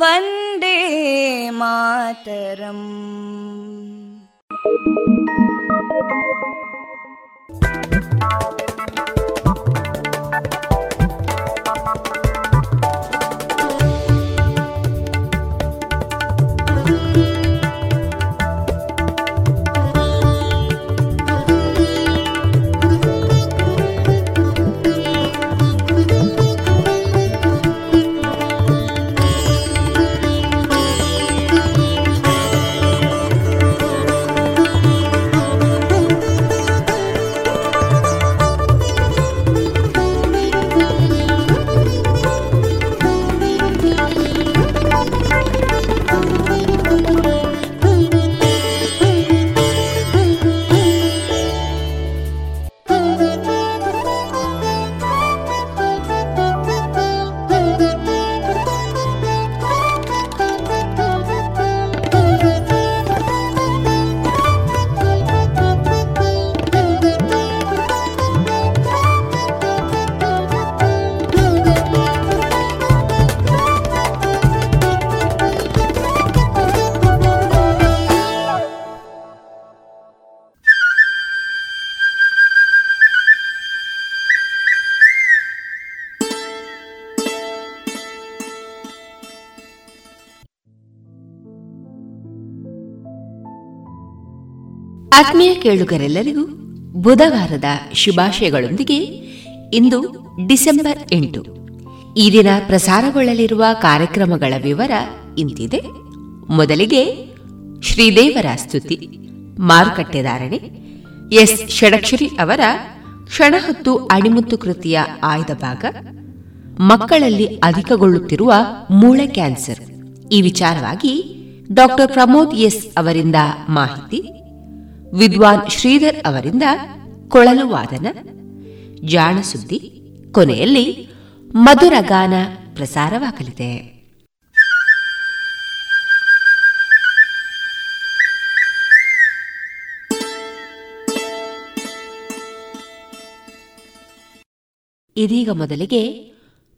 वन्दे मातरम् ಆತ್ಮೀಯ ಕೇಳುಗರೆಲ್ಲರಿಗೂ ಬುಧವಾರದ ಶುಭಾಶಯಗಳೊಂದಿಗೆ ಇಂದು ಡಿಸೆಂಬರ್ ಎಂಟು. ಈ ದಿನ ಪ್ರಸಾರಗೊಳ್ಳಲಿರುವ ಕಾರ್ಯಕ್ರಮಗಳ ವಿವರ ಇಂತಿದೆ. ಮೊದಲಿಗೆ ಶ್ರೀದೇವರ ಸ್ತುತಿ. ಮಾರುಕಟ್ಟೆದಾರಣೆ. ಎಸ್. ಷಡಕ್ಷರಿ ಅವರ ಕ್ಷಣಹತ್ತು ಅಣಿಮುತ್ತು ಕೃತಿಯ ಆಯ್ದ ಭಾಗ. ಮಕ್ಕಳಲ್ಲಿ ಅಧಿಕಗೊಳ್ಳುತ್ತಿರುವ ಮೂಳೆ ಕ್ಯಾನ್ಸರ್. ಈ ವಿಚಾರವಾಗಿ ಡಾಕ್ಟರ್ ಪ್ರಮೋದ್ ಎಸ್ ಅವರಿಂದ ಮಾಹಿತಿ. ವಿದ್ವಾನ್ ಶ್ರೀಧರ್ ಅವರಿಂದ ಕೊಳಲು ವಾದನ ಜಾಣಸುದ್ದಿ ಕೊನೆಯಲ್ಲಿ ಮಧುರ ಗಾನ ಪ್ರಸಾರವಾಗಲಿದೆ. ಇದೀಗ ಮೊದಲಿಗೆ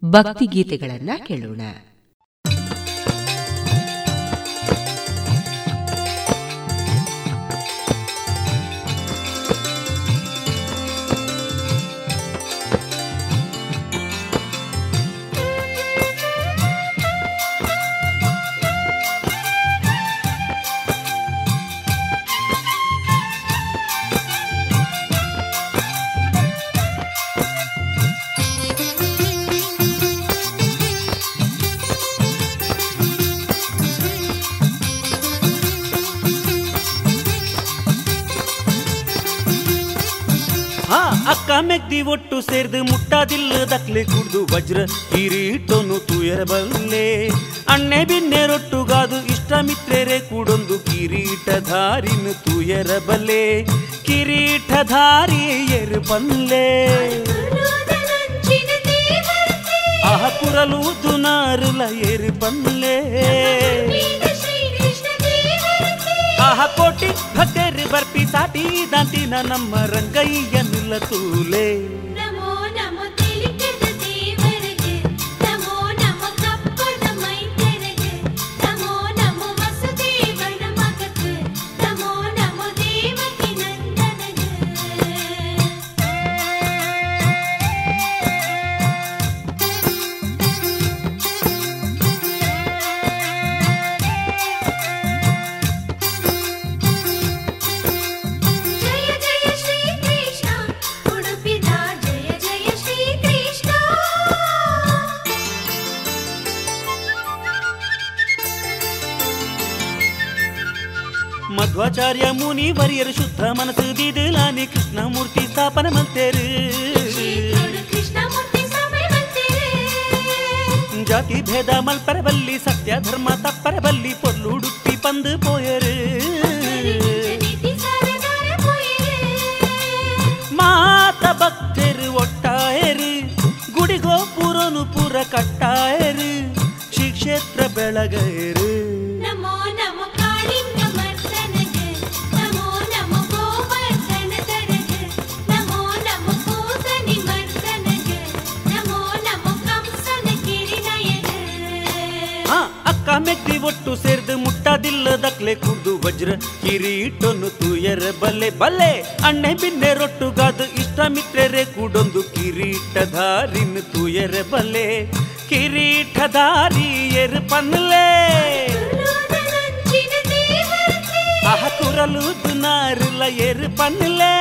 ಭಕ್ತಿಗೀತೆಗಳನ್ನ ಕೇಳೋಣ. ಮೆಗ್ದಿ ಒಟ್ಟು ಸೇರ್ದು ಮುಟ್ಟಾದಿಲ್ಲದಕ್ಲೆ ಕುಡ್ದು ವಜ್ರ ಕಿರೀಟನು ತುಯರಬಲ್ಲೆ ಅಣ್ಣೆ ಬಿನ್ನೆ ರೊಟ್ಟುಗಾದು ಇಷ್ಟ ಮಿತ್ರರೆ ಕೂಡೊಂದು ಕಿರೀಟಧಾರಿನ ತುಯರಬಲ್ಲೆ ಕಿರೀಟಧಾರಿ ಎರುಬಲ್ಲೆ. ಅಹ ಕುರಲು ದುನಾರುಲ ಎರುಬಲ್ಲೆ. ಕೋಟಿ ಭಕ್ತರು ಬರ್ಪಿ ಸಾಟಿ ದಾಂತಿನ ನಮ್ಮ ರಂಗಯ್ಯ ನಿಲ್ಲತೂಲೆ శంకరాచార్యముని వరియరు శుద్ధ మనసు దిదులాని కృష్ణమూర్తి స్థాపన మంతేరు జాతి భేద మల్పరబల్లి సత్య ధర్మ తప్పరబల్లి పొర్లుడుప్పి పందు పోయరు. మాత భక్తరు ఒట్టాయరు. గుడిగో పూరోను పూర కట్ట ಮುಟ್ಟದಿಲ್ಲದಕ್ಲೆ ಕುಡ್ದು ವಜ್ರ ಕಿರೀಟೊನ್ನು ತೂಯರ ಬಲ್ಲೆ ಬಲ್ಲೆ ಅಣ್ಣೆ ಬಿನ್ನೆ ರೊಟ್ಟುಗಾದು ಇಷ್ಟ ಮಿತ್ರರೆ ಕೂಡೊಂದು ಕಿರೀಟಧಾರಿನ ತೂಯರ ಬಲ್ಲೆ. ಕಿರೀಟಧಾರಿ ಎರು ಪನ್ಲೆ ಆಹ ಕುರಲು ದುನಾರುಲ ಎರು ಪನ್ಲೆ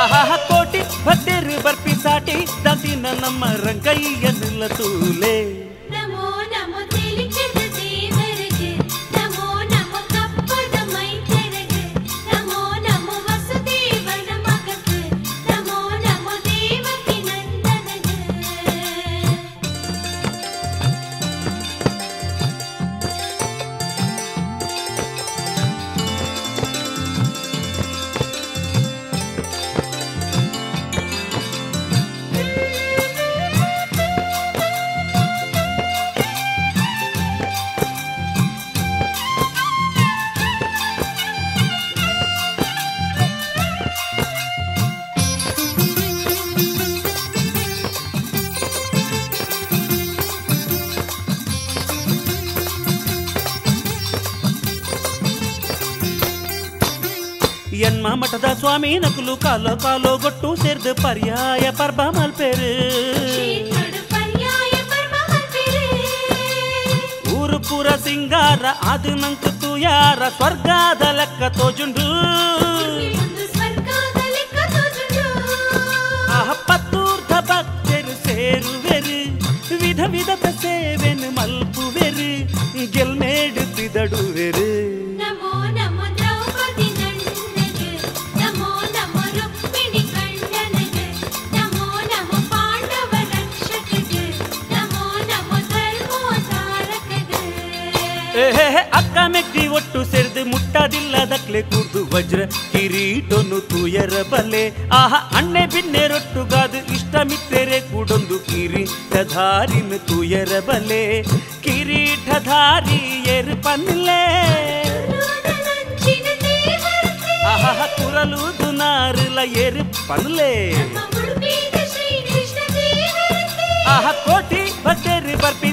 ಆಹಾ ಕೋಟಿ ಭಕ್ತರು ಬರ್ಪಿ ಸಾಟಿ, ದಾಟಿನ ನಮ್ಮ ರಂಗಯ್ಯನಿಲ್ಲ ತೂಲೆ. ಎನ್ಮ ಮಠದ ಸ್ವಾಮಿ ನಕಲು ಕಾಲೋ ಕಾಲೋ ಗೊಟ್ಟು ಸೇರ್ದು ಪರ್ಯಾಯ ಪರ್ಬ ಮಲ್ಪೇರು ಶ್ರೀಕೃಡು ಪರ್ಯಾಯ ಪರ್ವ ಮಲ್ಪೆರೆ. ಊರು ಪೂರ ಸಿಂಗಾರ ಅದು ನಂಕು ತೂಯಾರ ಸ್ವರ್ಗದ ಲೆಕ್ಕ ತೋಜುಂಡು ಒಂದು ಸ್ವರ್ಗದ ಲೆಕ್ಕ ತೋಜುಂಡು. ಆಹ ಪತ್ತೂರ್ಧ ಭಕ್ತರು ಸೇರುವೆರು ವಿಧ ವಿಧದ ಮುಟ್ಟದಿಲ್ಲದಕ್ಲೆ ಕೂರ್ದು ವಜ್ರ ಕಿರೀಟೊನ್ನು ತೂಯರ ಬಲ್ಲೆ ಆಹ ಅಣ್ಣೆ ಬಿನ್ನೆ ರೊಟ್ಟುಗಾದು ಇಷ್ಟ ಮಿತ್ರೆರೆ ಕೂಡೊಂದು ಕಿರೀಟಧಾರಿನ ತೂಯರ ಬಲ್ಲೆ ಕಿರೀಟಧಾರಿ ಎರು ಪನ್ಲೆ ನಂಚಿನ ದೇವರಿಗೆ ಆಹ ಕುರಲು ದುನಾರುಲ ಎರು ಪನ್ಲೆ ನಮ್ಮ ಉಡುಪಿದ ಶ್ರೀಕೃಷ್ಣ ದೇವರಿಗೆ ಆಹ ಕೋಟಿ ಭಕ್ತರು ಬರ್ಪಿ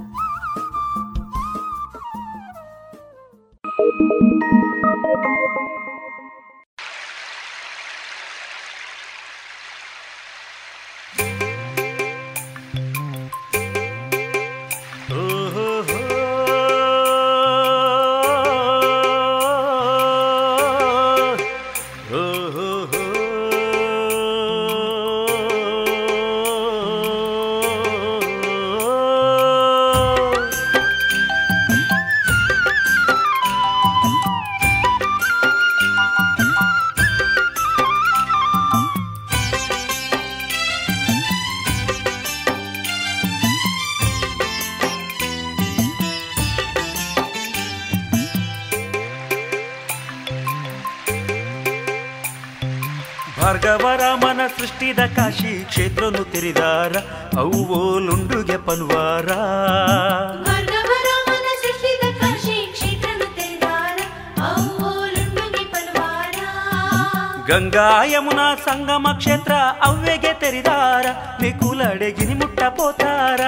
ಸೃಷ್ಟಿದ ಕಾಶಿ ಕ್ಷೇತ್ರನು ತೆರೆದಾರ ಲುಂಡುಗೆ ಪನ್ವಾರ. ಗಂಗಾ ಯಮುನಾ ಸಂಗಮ ಕ್ಷೇತ್ರ ಅವ್ವೆಗೆ ತೆರೆದಾರ ನಿಕುಲಡೆಗಿನಿ ಮುಟ್ಟ ಪೋತಾರ.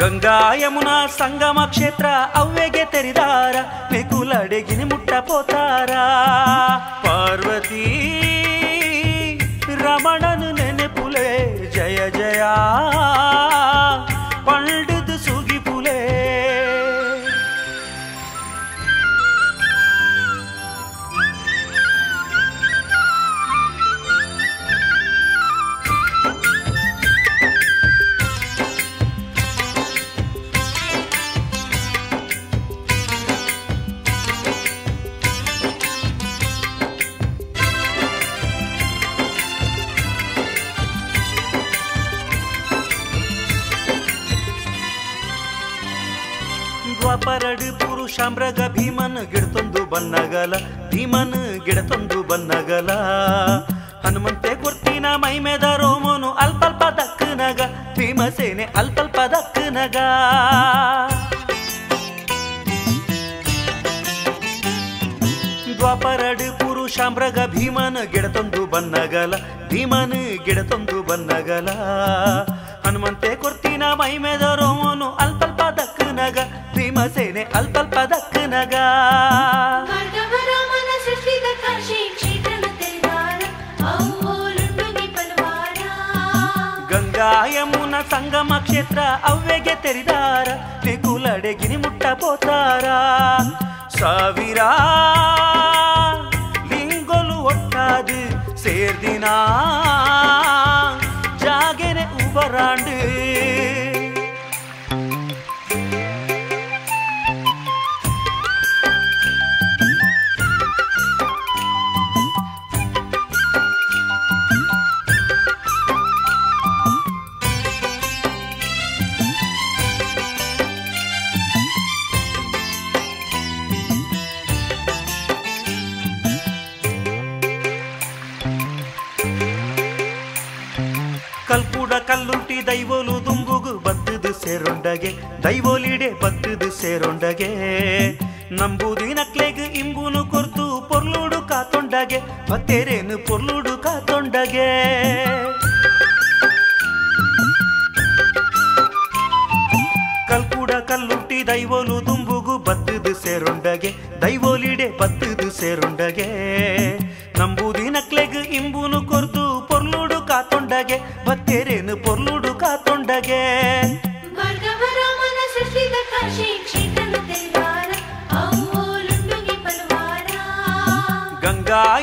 ಗಂಗಾ ಯಮುನಾ ಸಂಗಮ ಕ್ಷೇತ್ರ ಅವ್ವೆಗೆ ತೆರೆದಾರ ನಿಕುಲಡೆಗಿನಿ ಮುಟ್ಟ ಪೋತಾರ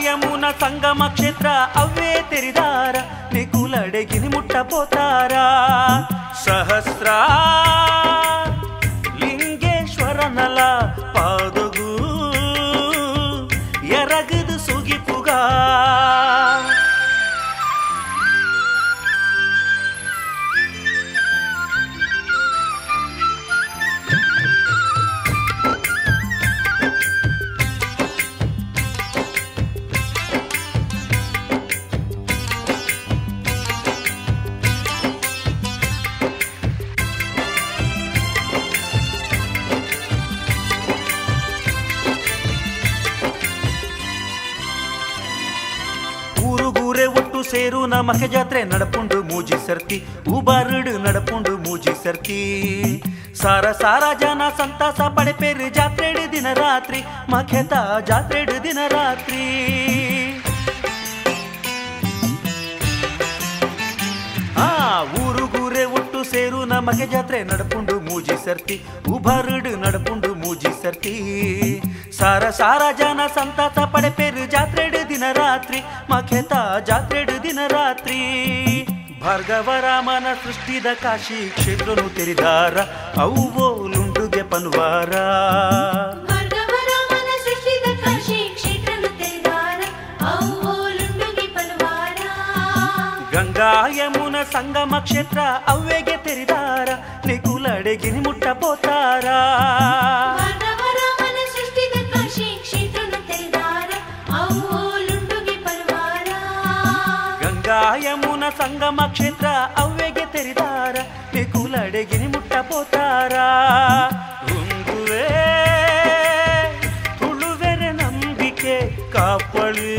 ಯಮುನ ಸಂಗಮ ಕ್ಷೇತ್ರ ಅವೇ ತೆರಿದಾರ ನಿಕುಲಡೆಗಿನಿ ಮುಟ್ಟ ಪೋತಾರ ಸೇರು ನಮಕೆ ಜಾತ್ರೆ ನಡಪುಂಡು ಮೂಜಿ ಸರ್ತಿ. ಉಬಾರುಡು ನಡಪುಂಡು ಮೂಜಿ ಸರ್ತಿ. ಸಾರ ಸಾರ ಜನ ಸಂತಾಸ ಪಡೆಪೇರು ಜಾತ್ರೆಡು ದಿನ ರಾತ್ರಿ. ಮಖೆತ ಜಾತ್ರೆಡು ದಿನ ರಾತ್ರಿ. ಆ ಊರುಗೂರೆ ಒಟ್ಟು ಸೇರು ನಮಗೆ ಜಾತ್ರೆ ನಡಪುಂಡು ಮೂಜಿ ಸರ್ತಿ. ಉಬಾರುಡು ನಡಪುಂಡು ಮೂಜಿ ಸರ್ತಿ. ಸಾರ ಸಾರ ಜನ ಸಂತಾಸ ಪಡೆಪೇರು ಜಾತ್ರೆಡು ದಿನ ರಾತ್ರಿ ಮಖೆತ ಜಾತ್ರೆಡು ದಿನ ರಾತ್ರಿ ಭಾರ್ಗವರಾಮನ ಸೃಷ್ಟಿದ ಕಾಶಿ ಕ್ಷೇತ್ರನು ತೆರಿದಾರ ಅವ್ವೋ ಲುಂಡುಗೆ ಪನ್ವಾರ ಭಾರ್ಗವರಾಮನ ಸೃಷ್ಟಿದ ಕಾಶಿ ಕ್ಷೇತ್ರನ ತೆರೆದಾರ ಅವುಲುಂಡುಗಿ ಪಲ್ವಾರ ಗಂಗಾ ಯಮುನ ಸಂಗಮ ಕ್ಷೇತ್ರ ಅವ್ವೆಗೆ ತೆರಿದಾರ ನಿಗುಲಡೆಗಿನಿ ಮುಟ್ಟ ಪೋತಾರ ಸಂಗಮ ಕ್ಷೇತ್ರ ಅವ್ವೆಗೆ ತೆರಿದಾರ ನಿಗುಲಡೆಗಿನಿ ಮುಟ್ಟ ಪೋತಾರ. ಉಂಗುವೆ ತುಳುವೆರೆ ನಂಬಿಕೆ ಕಾಪಳು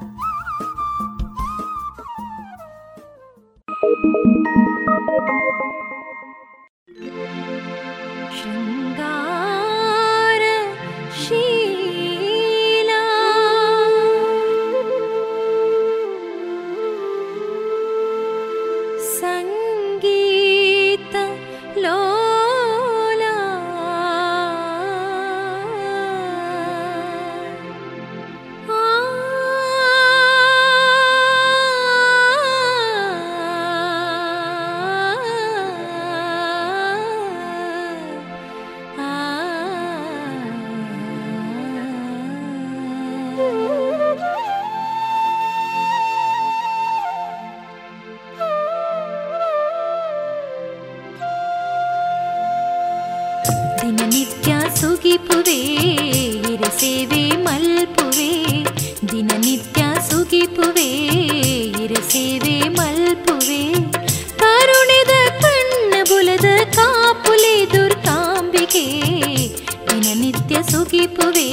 ಹಿರಿ ಸೇವೆ ಮಲ್ಪುವೆ ದಿನನಿತ್ಯ ಸುಗಿಪುವೆ ಹಿರಿ ಸೇವೆ ಮಲ್ಪುವೆ ಕರುಣೆದ ಕಣ್ಣ ಬುಲದ ಕಾಪುಲೆ ದುರ್ಗಾಂಬಿಕೆ ದಿನನಿತ್ಯ ಸುಗಿಪುವೆ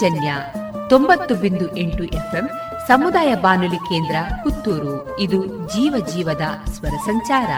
ಪಾಂಚಜನ್ಯ ತೊಂಬತ್ತು ಬಿಂದು ಎಂಟು ಎಫ್ಎಂ ಸಮುದಾಯ ಬಾನುಲಿ ಕೇಂದ್ರ ಪುತ್ತೂರು. ಇದು ಜೀವ ಜೀವದ ಸ್ವರ ಸಂಚಾರ.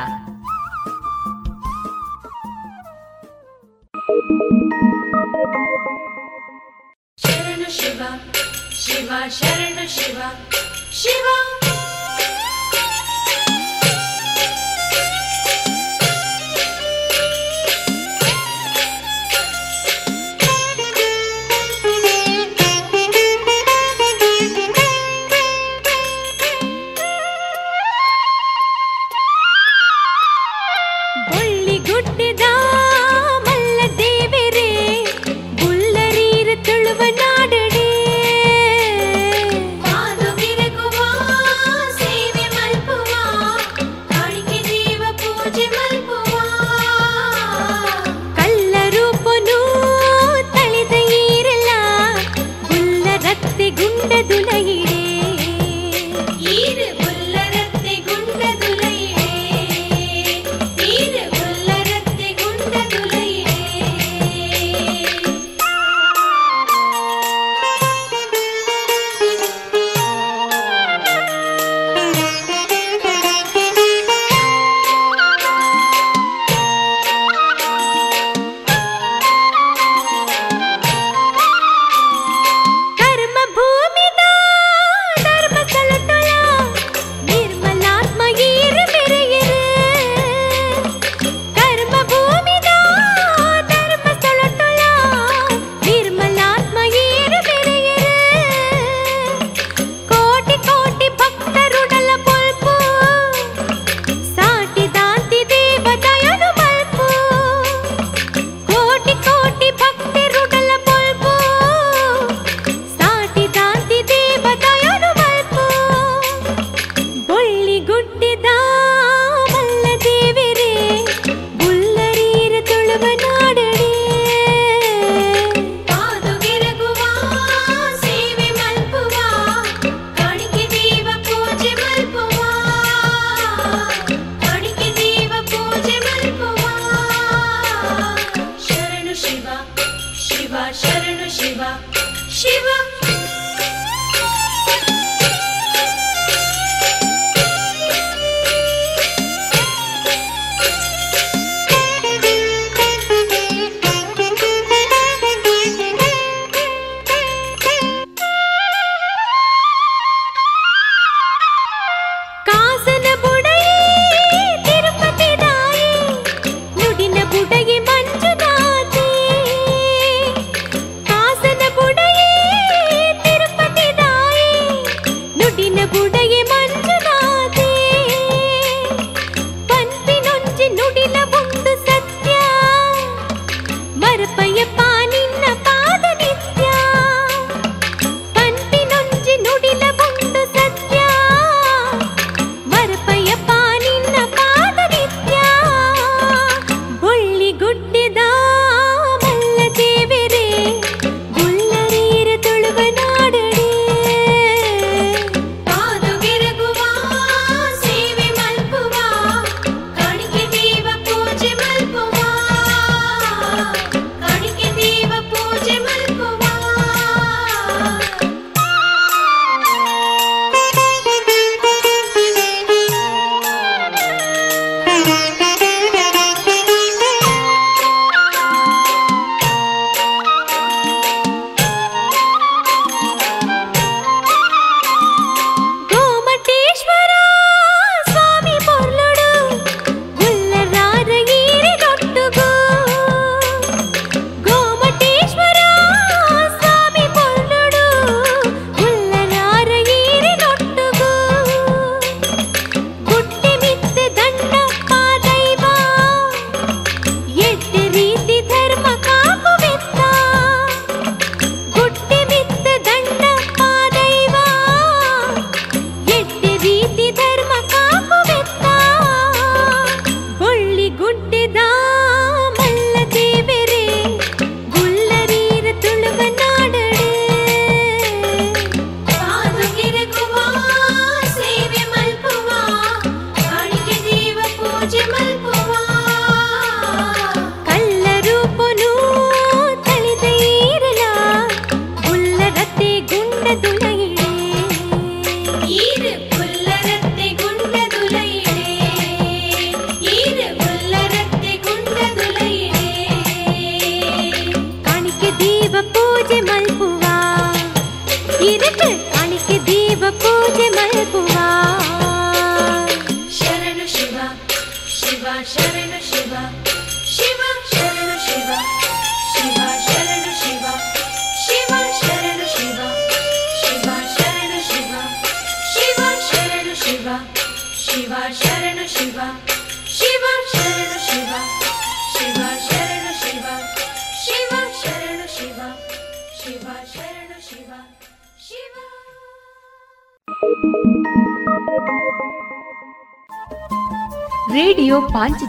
महबूब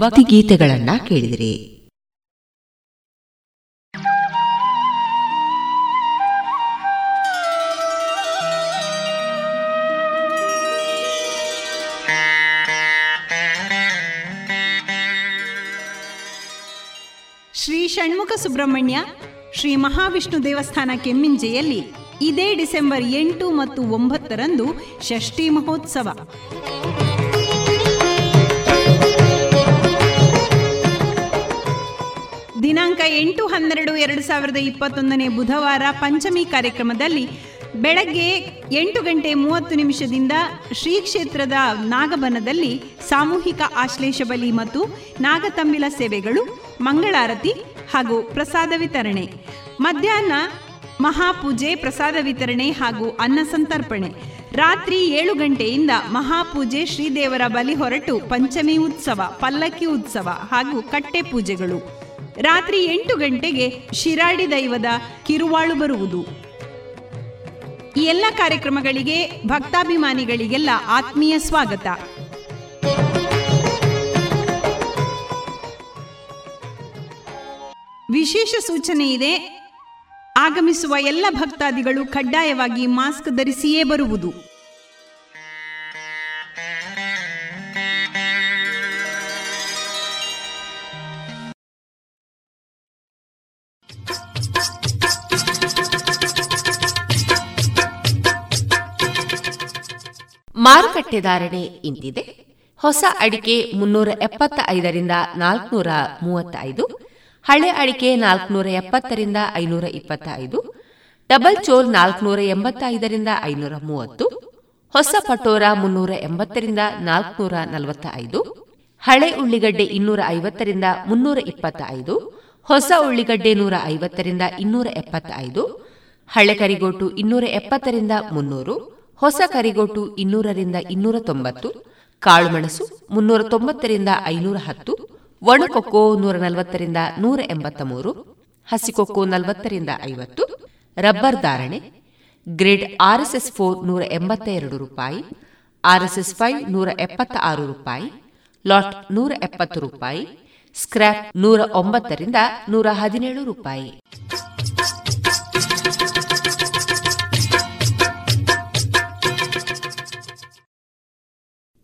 ಭಕ್ತಿ ಗೀತೆಗಳನ್ನ ಕೇಳಿದಿರಿ. ಶ್ರೀ ಷಣ್ಮುಖ ಸುಬ್ರಹ್ಮಣ್ಯ, ಶ್ರೀ ಮಹಾವಿಷ್ಣು ದೇವಸ್ಥಾನ ಕೆಮ್ಮಿಂಜೆಯಲ್ಲಿ ಇದೇ ಡಿಸೆಂಬರ್ ಎಂಟು ಮತ್ತು ಒಂಬತ್ತರಂದು ಷಷ್ಠಿ ಮಹೋತ್ಸವ. ಎಂಟು ಹನ್ನೆರಡು ಎರಡು ಸಾವಿರದ ಇಪ್ಪತ್ತೊಂದನೇ ಬುಧವಾರ ಪಂಚಮಿ ಕಾರ್ಯಕ್ರಮದಲ್ಲಿ ಬೆಳಗ್ಗೆ ಎಂಟು ಗಂಟೆ ಮೂವತ್ತು ನಿಮಿಷದಿಂದ ಶ್ರೀ ಕ್ಷೇತ್ರದ ನಾಗಬನದಲ್ಲಿ ಸಾಮೂಹಿಕ ಆಶ್ಲೇಷ ಬಲಿ ಮತ್ತು ನಾಗತಂಬಿಲ ಸೇವೆಗಳು, ಮಂಗಳಾರತಿ ಹಾಗೂ ಪ್ರಸಾದ ವಿತರಣೆ. ಮಧ್ಯಾಹ್ನ ಮಹಾಪೂಜೆ, ಪ್ರಸಾದ ವಿತರಣೆ ಹಾಗೂ ಅನ್ನ ಸಂತರ್ಪಣೆ. ರಾತ್ರಿ ಏಳು ಗಂಟೆಯಿಂದ ಮಹಾಪೂಜೆ ಶ್ರೀದೇವರ ಬಲಿ ಹೊರಟು ಪಂಚಮಿ ಉತ್ಸವ, ಪಲ್ಲಕ್ಕಿ ಉತ್ಸವ ಹಾಗೂ ಕಟ್ಟೆ ಪೂಜೆಗಳು. ರಾತ್ರಿ ಎಂಟು ಗಂಟೆಗೆ ಶಿರಾಡಿ ದೈವದ ಕಿರುವಾಳು ಬರುವುದು. ಈ ಎಲ್ಲ ಕಾರ್ಯಕ್ರಮಗಳಿಗೆ ಭಕ್ತಾಭಿಮಾನಿಗಳಿಗೆಲ್ಲ ಆತ್ಮೀಯ ಸ್ವಾಗತ. ವಿಶೇಷ ಸೂಚನೆ ಇದೆ, ಆಗಮಿಸುವ ಎಲ್ಲ ಭಕ್ತಾದಿಗಳು ಕಡ್ಡಾಯವಾಗಿ ಮಾಸ್ಕ್ ಧರಿಸಿಯೇ ಬರುವುದು. ಮಾರುಕಟ್ಟೆ ಧಾರಣೆ ಇಂತಿದೆ. ಹೊಸ ಅಡಿಕೆ ಮುನ್ನೂರ ಎಪ್ಪತ್ತ ಐದರಿಂದ ನಾಲ್ಕುನೂರ ಮೂವತ್ತೈದು, ಹಳೆ ಅಡಿಕೆ ನಾಲ್ಕುನೂರ ಎಪ್ಪತ್ತರಿಂದ ಐನೂರ ಇಪ್ಪತ್ತ ಐದು ಡಬಲ್ ಚೋಲ್ ನಾಲ್ಕುನೂರ ಎಂಬತ್ತೈದರಿಂದ ಐನೂರ ಮೂವತ್ತು, ಹೊಸ ಪಟೋರ ಮುನ್ನೂರ ಎಂಬತ್ತರಿಂದ ನಾಲ್ಕುನೂರ ನಲವತ್ತ ಐದು ಹಳೆ ಉಳ್ಳಿಗಡ್ಡೆ ಇನ್ನೂರ ಐವತ್ತರಿಂದ ಮುನ್ನೂರ ಇಪ್ಪತ್ತ ಐದು ಹೊಸ ಉಳ್ಳಿಗಡ್ಡೆ ನೂರ ಐವತ್ತರಿಂದ ಇನ್ನೂರ ಎಪ್ಪತ್ತ ಐದು ಹಳೆ ಕರಿಗೋಟು ಇನ್ನೂರ ಎಪ್ಪತ್ತರಿಂದ ಮುನ್ನೂರು ಹೊಸ ಕರಿಗೋಟು ಇನ್ನೂರರಿಂದ ಇನ್ನೂರ ತೊಂಬತ್ತು ಕಾಳುಮೆಣಸು ಮುನ್ನೂರ ತೊಂಬತ್ತರಿಂದ ಐನೂರ ಹತ್ತು ಒಣಕೊಕ್ಕೋ ನೂರ ನಲವತ್ತರಿಂದ ನೂರ ಎಂಬತ್ತ ಮೂರು ಹಸಿಕೊಕ್ಕೋ ನಲವತ್ತರಿಂದ ಐವತ್ತು, ರಬ್ಬರ್ ಧಾರಣೆ, ಗ್ರೇಡ್ ಆರ್ಎಸ್ಎಸ್ ಫೋರ್ ನೂರ ಎಂಬತ್ತ ಎರಡು ರೂಪಾಯಿ ಆರ್ಎಸ್ಎಸ್ ಫೈವ್ ನೂರ ಎಪ್ಪತ್ತ ಆರು ರೂಪಾಯಿ, ಲಾಟ್ ನೂರ ಎಪ್ಪತ್ತು ರೂಪಾಯಿ, ಸ್ಕ್ರ್ಯಾಪ್ ನೂರ ಒಂಬತ್ತರಿಂದ ನೂರ ಹದಿನೇಳು ರೂಪಾಯಿ.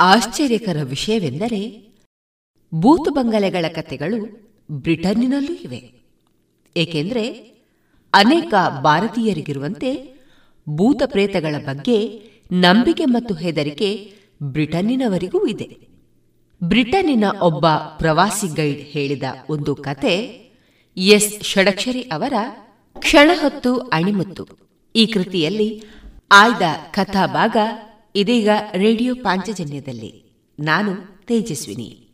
ಆಶ್ಚರ್ಯಕರ ವಿಷಯವೆಂದರೆ ಬೂತು ಬಂಗಲೆಗಳ ಕಥೆಗಳು ಬ್ರಿಟನ್ನಿನಲ್ಲೂ ಇವೆ. ಏಕೆಂದರೆ ಅನೇಕ ಭಾರತೀಯರಿಗಿರುವಂತೆ ಭೂತ ಪ್ರೇತಗಳ ಬಗ್ಗೆ ನಂಬಿಕೆ ಮತ್ತು ಹೆದರಿಕೆ ಬ್ರಿಟನ್ನಿನವರಿಗೂ ಇದೆ. ಬ್ರಿಟನ್ನಿನ ಒಬ್ಬ ಪ್ರವಾಸಿ ಗೈಡ್ ಹೇಳಿದ ಒಂದು ಕತೆ ಎಸ್ ಷಡಕ್ಷರಿ ಅವರ ಕ್ಷಣ ಹೊತ್ತು ಅಣಿಮುತ್ತು. ಈ ಕೃತಿಯಲ್ಲಿ ಆಯ್ದ ಕಥಾಭಾಗ ಇದೀಗ ರೇಡಿಯೋ ಪಾಂಚಜನ್ಯದಲ್ಲಿ. ನಾನು ತೇಜಸ್ವಿನಿ.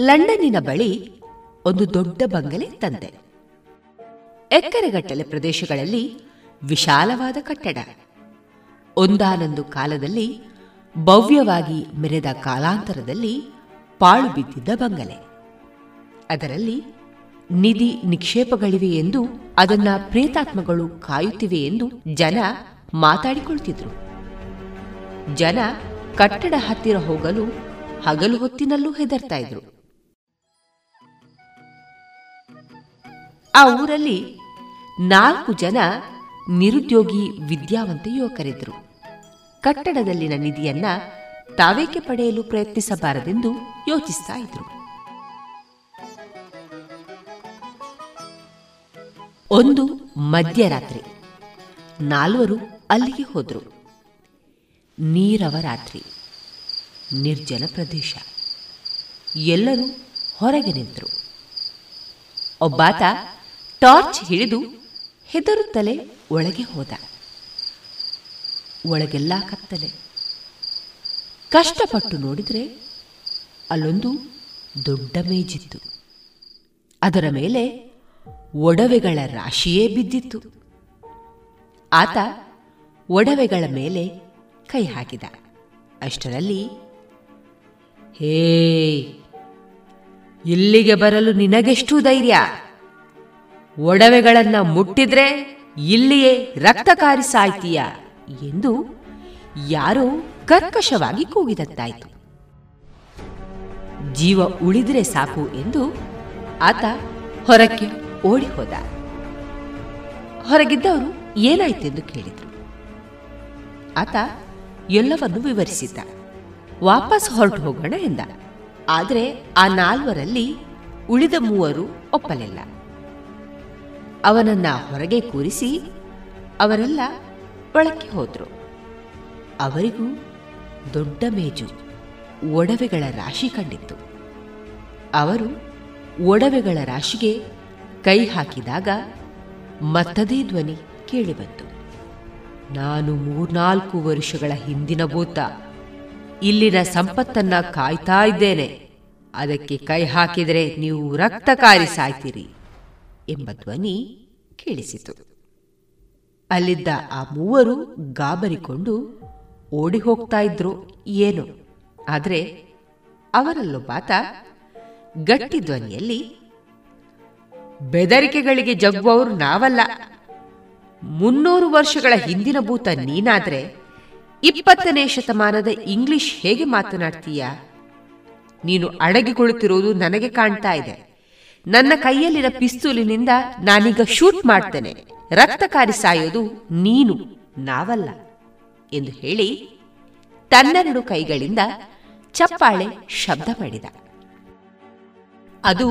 ಲಂಡನ್ನಿನ ಬಳಿ ಒಂದು ದೊಡ್ಡ ಬಂಗಲೆ ತಂದೆ. ಎಕರೆಗಟ್ಟಲೆ ಪ್ರದೇಶಗಳಲ್ಲಿ ವಿಶಾಲವಾದ ಕಟ್ಟಡ. ಒಂದಾನೊಂದು ಕಾಲದಲ್ಲಿ ಭವ್ಯವಾಗಿ ಮೆರೆದ ಕಾಲಾಂತರದಲ್ಲಿ ಪಾಳು ಬಿದ್ದಿದ್ದ ಬಂಗಲೆ. ಅದರಲ್ಲಿ ನಿಧಿ ನಿಕ್ಷೇಪಗಳಿವೆ ಎಂದು ಅದನ್ನ ಪ್ರೇತಾತ್ಮಗಳು ಕಾಯುತ್ತಿವೆ ಎಂದು ಜನ ಮಾತಾಡಿಕೊಳ್ತಿದ್ರು. ಜನ ಕಟ್ಟಡ ಹತ್ತಿರ ಹೋಗಲು ಹಗಲು ಹೊತ್ತಿನಲ್ಲೂ ಹೆದರ್ತಾ ಇದ್ರು. ಆ ಊರಲ್ಲಿ ನಾಲ್ಕು ಜನ ನಿರುದ್ಯೋಗಿ ವಿದ್ಯಾವಂತ ಯುವಕರಿದ್ರು. ಕಟ್ಟಡದಲ್ಲಿನ ನಿಧಿಯನ್ನ ತಾವೇಕೆ ಪಡೆಯಲು ಪ್ರಯತ್ನಿಸಬಾರದೆಂದು ಯೋಚಿಸ್ತಾ ಇದ್ರು. ಒಂದು ಮಧ್ಯರಾತ್ರಿ. ನಾಲ್ವರು ಅಲ್ಲಿಗೆ ಹೋದರು. ನೀರವ ರಾತ್ರಿ ನಿರ್ಜನ ಪ್ರದೇಶ. ಎಲ್ಲರೂ ಹೊರಗೆ ನಿಂತರು. ಒಬ್ಬಾತ ಟಾರ್ಚ್ ಹಿಡಿದು ಹೆದರುತ್ತಲೇ ಒಳಗೆ ಹೋದ. ಒಳಗೆಲ್ಲ ಕತ್ತಲೆ. ಕಷ್ಟಪಟ್ಟು ನೋಡಿದರೆ ಅಲ್ಲೊಂದು ದೊಡ್ಡ ಮೇಜಿತ್ತು. ಅದರ ಮೇಲೆ ಒಡವೆಗಳ ರಾಶಿಯೇ ಬಿದ್ದಿತ್ತು. ಆತ ಒಡವೆಗಳ ಮೇಲೆ ಕೈ ಹಾಕಿದ. ಅಷ್ಟರಲ್ಲಿ, ಹೇ, ಇಲ್ಲಿಗೆ ಬರಲು ನಿನಗೆಷ್ಟು ಧೈರ್ಯ? ಒಡವೆಗಳನ್ನ ಮುಟ್ಟಿದ್ರೆ ಇಲ್ಲಿಯೇ ರಕ್ತ ಕಾರಿಸಾಯ್ತೀಯ ಎಂದು ಯಾರೋ ಕರ್ಕಶವಾಗಿ ಕೂಗಿದಂತಾಯಿತು ಜೀವ ಉಳಿದ್ರೆ ಸಾಕು ಎಂದು ಆತ ಹೊರಕ್ಕೆ ಓಡಿ ಹೋದ ಹೊರಗಿದ್ದವರು ಏನಾಯ್ತೆಂದು ಕೇಳಿದರು. ಆತ ಎಲ್ಲವನ್ನು ವಿವರಿಸಿದ್ದ. ವಾಪಸ್ ಹೊರಟು ಹೋಗೋಣ ಎಂದ. ಆದರೆ ಆ ನಾಲ್ವರಲ್ಲಿ ಉಳಿದ ಮೂವರು ಒಪ್ಪಲಿಲ್ಲ. ಅವನನ್ನ ಹೊರಗೆ ಕೂರಿಸಿ ಅವರೆಲ್ಲ ಒಳಕ್ಕೆ ಹೋದ್ರು. ಅವರಿಗೂ ದೊಡ್ಡ ಮೇಜು, ಒಡವೆಗಳ ರಾಶಿ ಕಂಡಿತ್ತು. ಅವರು ಒಡವೆಗಳ ರಾಶಿಗೆ ಕೈ ಹಾಕಿದಾಗ ಮತ್ತದೇ ಧ್ವನಿ ಕೇಳಿಬಂತು. ನಾನು ಮೂರ್ನಾಲ್ಕು ವರ್ಷಗಳ ಹಿಂದಿನ ಭೂತ. ಇಲ್ಲಿನ ಸಂಪತ್ತನ್ನ ಕಾಯ್ತಾ ಇದ್ದೇನೆ. ಅದಕ್ಕೆ ಕೈ ಹಾಕಿದರೆ ನೀವು ರಕ್ತ ಕಾರಿ ಸಾಯ್ತೀರಿ ಎಂಬ ಧ್ವನಿ ಕೇಳಿಸಿತು. ಅಲ್ಲಿದ್ದ ಆ ಮೂವರು ಗಾಬರಿಕೊಂಡು ಓಡಿ ಹೋಗ್ತಾ ಇದ್ರು ಏನು. ಆದರೆ ಅವರಲ್ಲೊಬ್ಬಾತ ಗಟ್ಟಿ ಧ್ವನಿಯಲ್ಲಿ, ಬೆದರಿಕೆಗಳಿಗೆ ಜಗ್ಗುವವರು ನಾವಲ್ಲ. ಮುನ್ನೂರು ವರ್ಷಗಳ ಹಿಂದಿನ ಭೂತ ನೀನಾದ್ರೆ ಇಪ್ಪತ್ತನೇ ಶತಮಾನದ ಇಂಗ್ಲಿಷ್ ಹೇಗೆ ಮಾತನಾಡ್ತೀಯ? ನೀನು ಅಡಗಿಕೊಳ್ಳುತ್ತಿರುವುದು ನನಗೆ ಕಾಣ್ತಾ ಇದೆ. ನನ್ನ ಕೈಯಲ್ಲಿನ ಪಿಸ್ತೂಲಿನಿಂದ ನಾನೀಗ ಶೂಟ್ ಮಾಡ್ತೇನೆ. ರಕ್ತಕಾರಿ ಸಾಯೋದು ನೀನು, ನಾವಲ್ಲ, ಎಂದು ಹೇಳಿ ತನ್ನೆರಡು ಕೈಗಳಿಂದ ಚಪ್ಪಾಳೆ ಶಬ್ದ ಮಾಡಿದ. ಅದು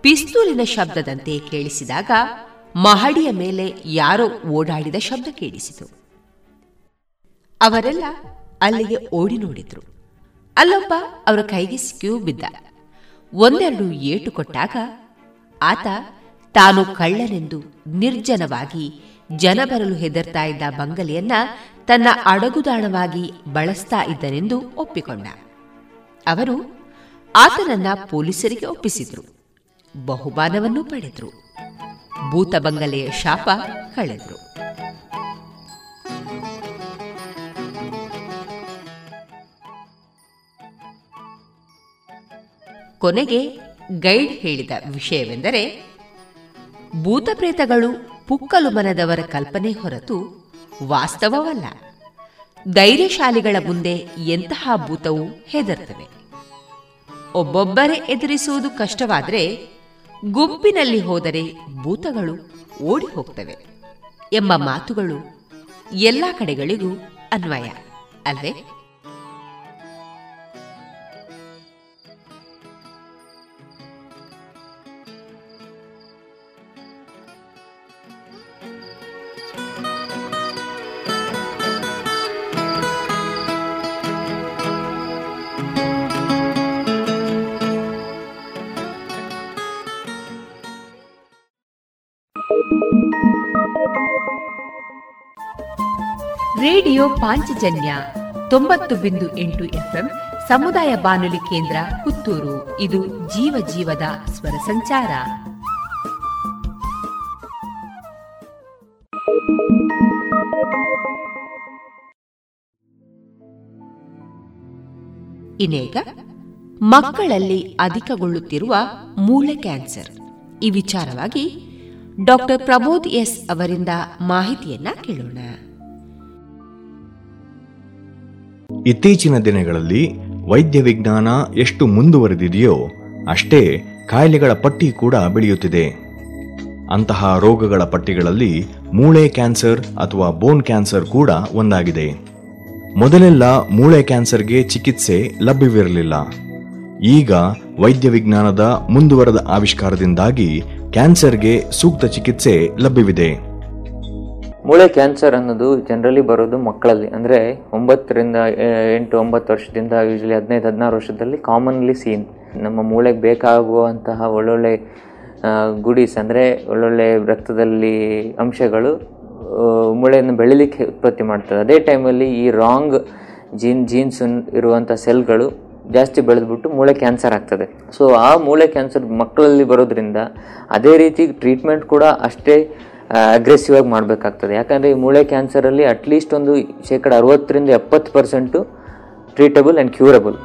ಪಿಸ್ತೂಲಿನ ಶಬ್ದದಂತೆ ಕೇಳಿಸಿದಾಗ ಮಹಡಿಯ ಮೇಲೆ ಯಾರೋ ಓಡಾಡಿದ ಶಬ್ದ ಕೇಳಿಸಿತು. ಅವರೆಲ್ಲ ಅಲ್ಲಿಗೆ ಓಡಿ ನೋಡಿದ್ರು. ಅಲ್ಲೊಬ್ಬ ಅವರ ಕೈಗೆ ಸಿಕ್ಕಿಯೂ ಬಿದ್ದ. ಒಂದೆರಡು ಏಟು ಕೊಟ್ಟಾಗ ಆತ ತಾನು ಕಳ್ಳನೆಂದು ನಿರ್ಜನವಾಗಿ ಜನ ಬರಲು ಹೆದರ್ತಾ ಇದ್ದ ಬಂಗಲೆಯನ್ನ ತನ್ನ ಅಡಗುದಾಣವಾಗಿ ಬಳಸ್ತಾ ಇದ್ದನೆಂದು ಒಪ್ಪಿಕೊಂಡ. ಅವರು ಆತನನ್ನ ಪೊಲೀಸರಿಗೆ ಒಪ್ಪಿಸಿದ್ರು. ಬಹುಮಾನವನ್ನೂ ಪಡೆದ್ರು. ಭೂತ ಬಂಗಲೆಯ ಶಾಪ ಕಳೆದ್ರು. ಕೊನೆಗೆ ಗೈಡ್ ಹೇಳಿದ ವಿಷಯವೆಂದರೆ ಭೂತಪ್ರೇತಗಳು ಪುಕ್ಕಲು ಮನದವರ ಕಲ್ಪನೆ ಹೊರತು ವಾಸ್ತವವಲ್ಲ. ಧೈರ್ಯಶಾಲಿಗಳ ಮುಂದೆ ಎಂತಹ ಭೂತವು ಹೆದರ್ತವೆ. ಒಬ್ಬೊಬ್ಬರೇ ಎದುರಿಸುವುದು ಕಷ್ಟವಾದರೆ ಗುಂಪಿನಲ್ಲಿ ಹೋದರೆ ಭೂತಗಳು ಓಡಿ ಹೋಗ್ತವೆ ಎಂಬ ಮಾತುಗಳು ಎಲ್ಲ ಕಡೆಗಳಿಗೂ ಅನ್ವಯ ಅಲ್ವೇ? ರೇಡಿಯೋ ಪಾಂಚಜನ್ಯ ತೊಂಬತ್ತು ಬಿಂದು ಎಂಟು ಎಫ್ಎಂ ಸಮುದಾಯ ಬಾನುಲಿ ಕೇಂದ್ರ ಪುತ್ತೂರು. ಇದು ಜೀವ ಜೀವದ ಸ್ವರ ಸಂಚಾರ. ಇನ್ನೇಗ ಮಕ್ಕಳಲ್ಲಿ ಅಧಿಕಗೊಳ್ಳುತ್ತಿರುವ ಮೂಳೆ ಕ್ಯಾನ್ಸರ್. ಈ ವಿಚಾರವಾಗಿ ಡಾಕ್ಟರ್ ಪ್ರಬೋದ್ ಎಸ್ ಅವರಿಂದ ಮಾಹಿತಿಯನ್ನ ಕೇಳೋಣ. ಇತ್ತೀಚಿನ ದಿನಗಳಲ್ಲಿ ವೈದ್ಯ ವಿಜ್ಞಾನ ಎಷ್ಟು ಮುಂದುವರೆದಿದೆಯೋ ಅಷ್ಟೇ ಕಾಯಿಲೆಗಳ ಪಟ್ಟಿ ಕೂಡ ಬೆಳೆಯುತ್ತಿದೆ. ಅಂತಹ ರೋಗಗಳ ಪಟ್ಟಿಗಳಲ್ಲಿ ಮೂಳೆ ಕ್ಯಾನ್ಸರ್ ಅಥವಾ ಬೋನ್ ಕ್ಯಾನ್ಸರ್ ಕೂಡ ಒಂದಾಗಿದೆ. ಮೊದಲೆಲ್ಲ ಮೂಳೆ ಕ್ಯಾನ್ಸರ್ಗೆ ಚಿಕಿತ್ಸೆ ಲಭ್ಯವಿರಲಿಲ್ಲ. ಈಗ ವೈದ್ಯ ವಿಜ್ಞಾನದ ಮುಂದುವರೆದ ಆವಿಷ್ಕಾರದಿಂದಾಗಿ ಕ್ಯಾನ್ಸರ್ಗೆ ಸೂಕ್ತ ಚಿಕಿತ್ಸೆ ಲಭ್ಯವಿದೆ. ಮೂಳೆ ಕ್ಯಾನ್ಸರ್ ಅನ್ನೋದು ಜನರಲಿ ಬರೋದು ಮಕ್ಕಳಲ್ಲಿ. ಅಂದರೆ ಒಂಬತ್ತರಿಂದ ಎಂಟು, ಒಂಬತ್ತು ವರ್ಷದಿಂದ ಯೂಶಲಿ ಹದಿನೈದು, ಹದಿನಾರು ವರ್ಷದಲ್ಲಿ ಕಾಮನ್ಲಿ ಸೀನ್ ನಮ್ಮ ಮೂಳೆಗೆ ಬೇಕಾಗುವಂತಹ ಒಳ್ಳೊಳ್ಳೆ ಗುಡೀಸ್ ಅಂದರೆ ಒಳ್ಳೊಳ್ಳೆ ರಕ್ತದಲ್ಲಿ ಅಂಶಗಳು ಮೂಳೆಯನ್ನು ಬೆಳಿಲಿಕ್ಕೆ ಉತ್ಪತ್ತಿ ಮಾಡ್ತದೆ. ಅದೇ ಟೈಮಲ್ಲಿ ಈ ರಾಂಗ್ ಜೀನ್ ಜೀನ್ಸ್ ಇರುವಂಥ ಸೆಲ್ಗಳು ಜಾಸ್ತಿ ಬೆಳೆದ್ಬಿಟ್ಟು ಮೂಳೆ ಕ್ಯಾನ್ಸರ್ ಆಗ್ತದೆ. ಸೊ ಆ ಮೂಳೆ ಕ್ಯಾನ್ಸರ್ ಮಕ್ಕಳಲ್ಲಿ ಬರೋದ್ರಿಂದ ಅದೇ ರೀತಿ ಟ್ರೀಟ್ಮೆಂಟ್ ಕೂಡ ಅಷ್ಟೇ ಅಗ್ರೆಸಿವ್ ಆಗಿ ಮಾಡಬೇಕಾಗ್ತದೆ. ಯಾಕಂದರೆ ಈ ಮೂಳೆ ಕ್ಯಾನ್ಸರಲ್ಲಿ ಅಟ್ಲೀಸ್ಟ್ ಒಂದು ಶೇಕಡ ಅರವತ್ತರಿಂದ ಎಪ್ಪತ್ತು percent treatable and curable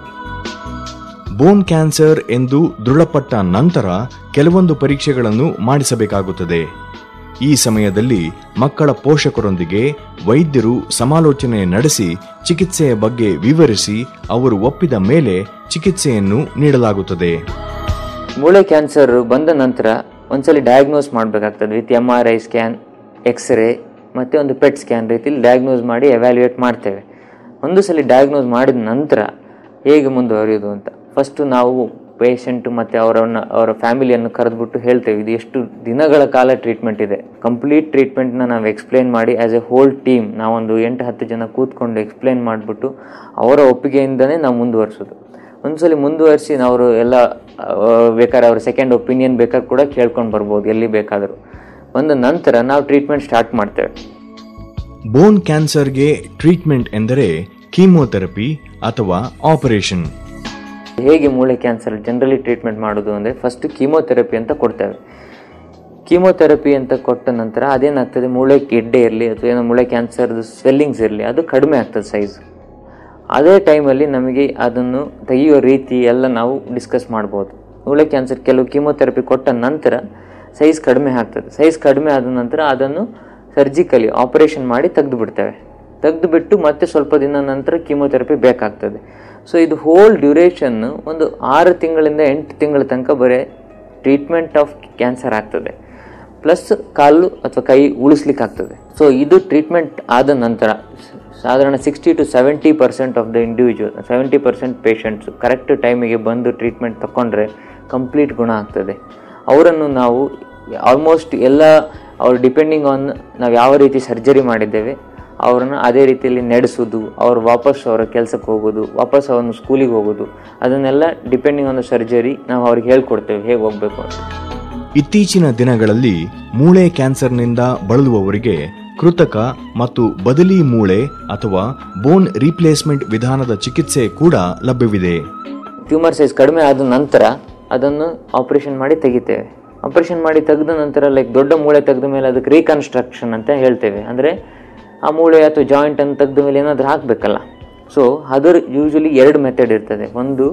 bone cancer ಎಂದು ದೃಢಪಟ್ಟ ನಂತರ ಕೆಲವೊಂದು ಪರೀಕ್ಷೆಗಳನ್ನು ಮಾಡಿಸಬೇಕಾಗುತ್ತದೆ. ಈ ಸಮಯದಲ್ಲಿ ಮಕ್ಕಳ ಪೋಷಕರೊಂದಿಗೆ ವೈದ್ಯರು ಸಮಾಲೋಚನೆ ನಡೆಸಿ ಚಿಕಿತ್ಸೆಯ ಬಗ್ಗೆ ವಿವರಿಸಿ ಅವರು ಒಪ್ಪಿದ ಮೇಲೆ ಚಿಕಿತ್ಸೆಯನ್ನು ನೀಡಲಾಗುತ್ತದೆ. ಮೂಳೆ ಕ್ಯಾನ್ಸರ್ ಬಂದ ನಂತರ ಒಂದ್ಸಲಿ ಡಯಾಗ್ನೋಸ್ ಮಾಡಬೇಕಾಗ್ತದೆ. With M R I scan X ray ಮತ್ತು ಒಂದು ಪೆಟ್ ಸ್ಕ್ಯಾನ್ ರೀತಿಯಲ್ಲಿ ಡಯಾಗ್ನೋಸ್ ಮಾಡಿ ಎವ್ಯಾಲ್ಯೂಯೇಟ್ ಮಾಡ್ತೇವೆ. ಒಂದು ಸಲ ಡಯಾಗ್ನೋಸ್ ಮಾಡಿದ ನಂತರ ಹೇಗೆ ಮುಂದುವರಿಯೋದು ಅಂತ. ಫಸ್ಟು ನಾವು ಪೇಷಂಟ್ ಮತ್ತು ಅವರನ್ನ, ಅವರ ಫ್ಯಾಮಿಲಿಯನ್ನು ಕರೆದುಬಿಟ್ಟು ಹೇಳ್ತೇವೆ. ಇದು ಎಷ್ಟು ದಿನಗಳ ಕಾಲ ಟ್ರೀಟ್ಮೆಂಟ್ ಇದೆ. ಕಂಪ್ಲೀಟ್ ಟ್ರೀಟ್ಮೆಂಟ್ನ ನಾವು ಎಕ್ಸ್ಪ್ಲೈನ್ ಮಾಡಿ ಆ್ಯಸ್ ಎ ಹೋಲ್ ಟೀಮ್ ನಾವೊಂದು ಎಂಟು ಹತ್ತು ಜನ ಕೂತ್ಕೊಂಡು ಎಕ್ಸ್ಪ್ಲೈನ್ ಮಾಡಿಬಿಟ್ಟು ಅವರ ಒಪ್ಪಿಗೆಯಿಂದನೇ ನಾವು ಮುಂದುವರಿಸೋದು. ಒಂದ್ಸಲಿ ಮುಂದುವರಿಸಿ ಅವರು ಎಲ್ಲ ಬೇಕಾದ್ರೆ ಅವ್ರ ಸೆಕೆಂಡ್ ಒಪಿನಿಯನ್ ಬೇಕಾದ್ರೆ ಕೂಡ ಕೇಳ್ಕೊಂಡು ಬರ್ಬೋದು ಎಲ್ಲಿ ಬೇಕಾದರೂ. ಒಂದು ನಂತರ ನಾವು ಟ್ರೀಟ್ಮೆಂಟ್ ಸ್ಟಾರ್ಟ್ ಮಾಡ್ತೇವೆ. ಬೋನ್ ಕ್ಯಾನ್ಸರ್ಗೆ ಟ್ರೀಟ್ಮೆಂಟ್ ಎಂದರೆ ಕೀಮೋಥೆರಪಿ ಅಥವಾ ಆಪರೇಷನ್ ಹೇಗೆ ಮೂಳೆ ಕ್ಯಾನ್ಸರ್ ಜನರಲಿ ಟ್ರೀಟ್ಮೆಂಟ್ ಮಾಡೋದು ಅಂದರೆ ಫಸ್ಟ್ ಕೀಮೋಥೆರಪಿ ಅಂತ ಕೊಡ್ತೇವೆ. ಕೀಮೋಥೆರಪಿ ಅಂತ ಕೊಟ್ಟ ನಂತರ ಅದೇನಾಗ್ತದೆ? ಮೂಳೆ ಗೆಡ್ಡೆ ಇರಲಿ ಅಥವಾ ಏನೋ ಮೂಳೆ ಕ್ಯಾನ್ಸರ್ದು ಸ್ವೆಲ್ಲಿಂಗ್ಸ್ ಇರಲಿ ಅದು ಕಡಿಮೆ ಆಗ್ತದೆ ಸೈಜ್ ಅದೇ ಟೈಮಲ್ಲಿ ನಮಗೆ ಅದನ್ನು ತೆಗೆಯೋ ರೀತಿ ಎಲ್ಲ ನಾವು ಡಿಸ್ಕಸ್ ಮಾಡ್ಬೋದು. ಮೂಳೆ ಕ್ಯಾನ್ಸರ್ ಕೆಲವು ಕೀಮೋಥೆರಪಿ ಕೊಟ್ಟ ನಂತರ ಸೈಜ್ ಕಡಿಮೆ ಆಗ್ತದೆ. ಸೈಜ್ ಕಡಿಮೆ ಆದ ನಂತರ ಅದನ್ನು ಸರ್ಜಿಕಲಿ ಆಪರೇಷನ್ ಮಾಡಿ ತೆಗೆದು ಬಿಡ್ತೇವೆ ತೆಗೆದು ಬಿಟ್ಟು ಮತ್ತೆ ಸ್ವಲ್ಪ ದಿನ ನಂತರ ಕೀಮೋಥೆರಪಿ ಬೇಕಾಗ್ತದೆ. ಸೊ ಇದು ಹೋಲ್ ಡ್ಯೂರೇಷನ್ ಒಂದು ಆರು ತಿಂಗಳಿಂದ ಎಂಟು ತಿಂಗಳ ತನಕ ಬರೀ ಟ್ರೀಟ್ಮೆಂಟ್ ಆಫ್ ಕ್ಯಾನ್ಸರ್ ಆಗ್ತದೆ. ಪ್ಲಸ್ ಕಾಲು ಅಥವಾ ಕೈ ಉಳಿಸ್ಲಿಕ್ಕೆ ಆಗ್ತದೆ ಸೊ ಇದು ಟ್ರೀಟ್ಮೆಂಟ್ ಆದ ನಂತರ ಸಾಧಾರಣ sixty to seventy percent of the individual seventy percent patients correct ಟೈಮಿಗೆ ಬಂದು ಟ್ರೀಟ್ಮೆಂಟ್ ತಗೊಂಡ್ರೆ ಕಂಪ್ಲೀಟ್ ಗುಣ ಆಗ್ತದೆ. ಅವರನ್ನು ನಾವು ಆಲ್ಮೋಸ್ಟ್ ಎಲ್ಲ ಅವ್ರು ಡಿಪೆಂಡಿಂಗ್ ಆನ್ ನಾವು ಯಾವ ರೀತಿ ಸರ್ಜರಿ ಮಾಡಿದ್ದೇವೆ, ಅವ್ರನ್ನ ಅದೇ ರೀತಿಯಲ್ಲಿ ನಡೆಸೋದು, ಅವ್ರು ವಾಪಸ್ ಅವರ ಕೆಲಸಕ್ಕೆ ಹೋಗೋದು, ವಾಪಸ್ ಅವನು ಸ್ಕೂಲಿಗೆ ಹೋಗೋದು, ಅದನ್ನೆಲ್ಲ ಡಿಪೆಂಡಿಂಗ್ ಆನ್ ದ ಸರ್ಜರಿ ನಾವು ಅವ್ರಿಗೆ ಹೇಳ್ಕೊಡ್ತೇವೆ, ಹೇಗೆ ಹೋಗಬೇಕು ಅಂತ. ಇತ್ತೀಚಿನ ದಿನಗಳಲ್ಲಿ ಮೂಳೆ ಕ್ಯಾನ್ಸರ್ನಿಂದ ಬಳಲುವವರಿಗೆ ಕೃತಕ ಮತ್ತು ಬದಲಿ ಮೂಳೆ ಅಥವಾ ಬೋನ್ ರೀಪ್ಲೇಸ್ಮೆಂಟ್ ವಿಧಾನದ ಚಿಕಿತ್ಸೆ ಕೂಡ ಲಭ್ಯವಿದೆ. ಟ್ಯೂಮರ್ ಸೈಜ್ ಕಡಿಮೆ ಆದ ನಂತರ ಅದನ್ನು ಆಪರೇಷನ್ ಮಾಡಿ ತೆಗಿತೇವೆ. ಆಪರೇಷನ್ ಮಾಡಿ ತೆಗೆದ ನಂತರ ಲೈಕ್ ದೊಡ್ಡ ಮೂಳೆ ತೆಗೆದ ಮೇಲೆ ಅದಕ್ಕೆ ರೀಕನ್ಸ್ಟ್ರಕ್ಷನ್ ಅಂತ ಹೇಳ್ತೇವೆ. ಅಂದರೆ ಆ ಮೂಳೆ ಅಥವಾ ಜಾಯಿಂಟ್ ಅನ್ನು ತೆಗೆದ ಮೇಲೆ ಏನಾದರೂ ಹಾಕಬೇಕಲ್ಲ. ಸೊ ಅದರ ಯೂಶಲಿ ಎರಡು ಮೆಥಡ್ ಇರ್ತದೆ. ಒಂದು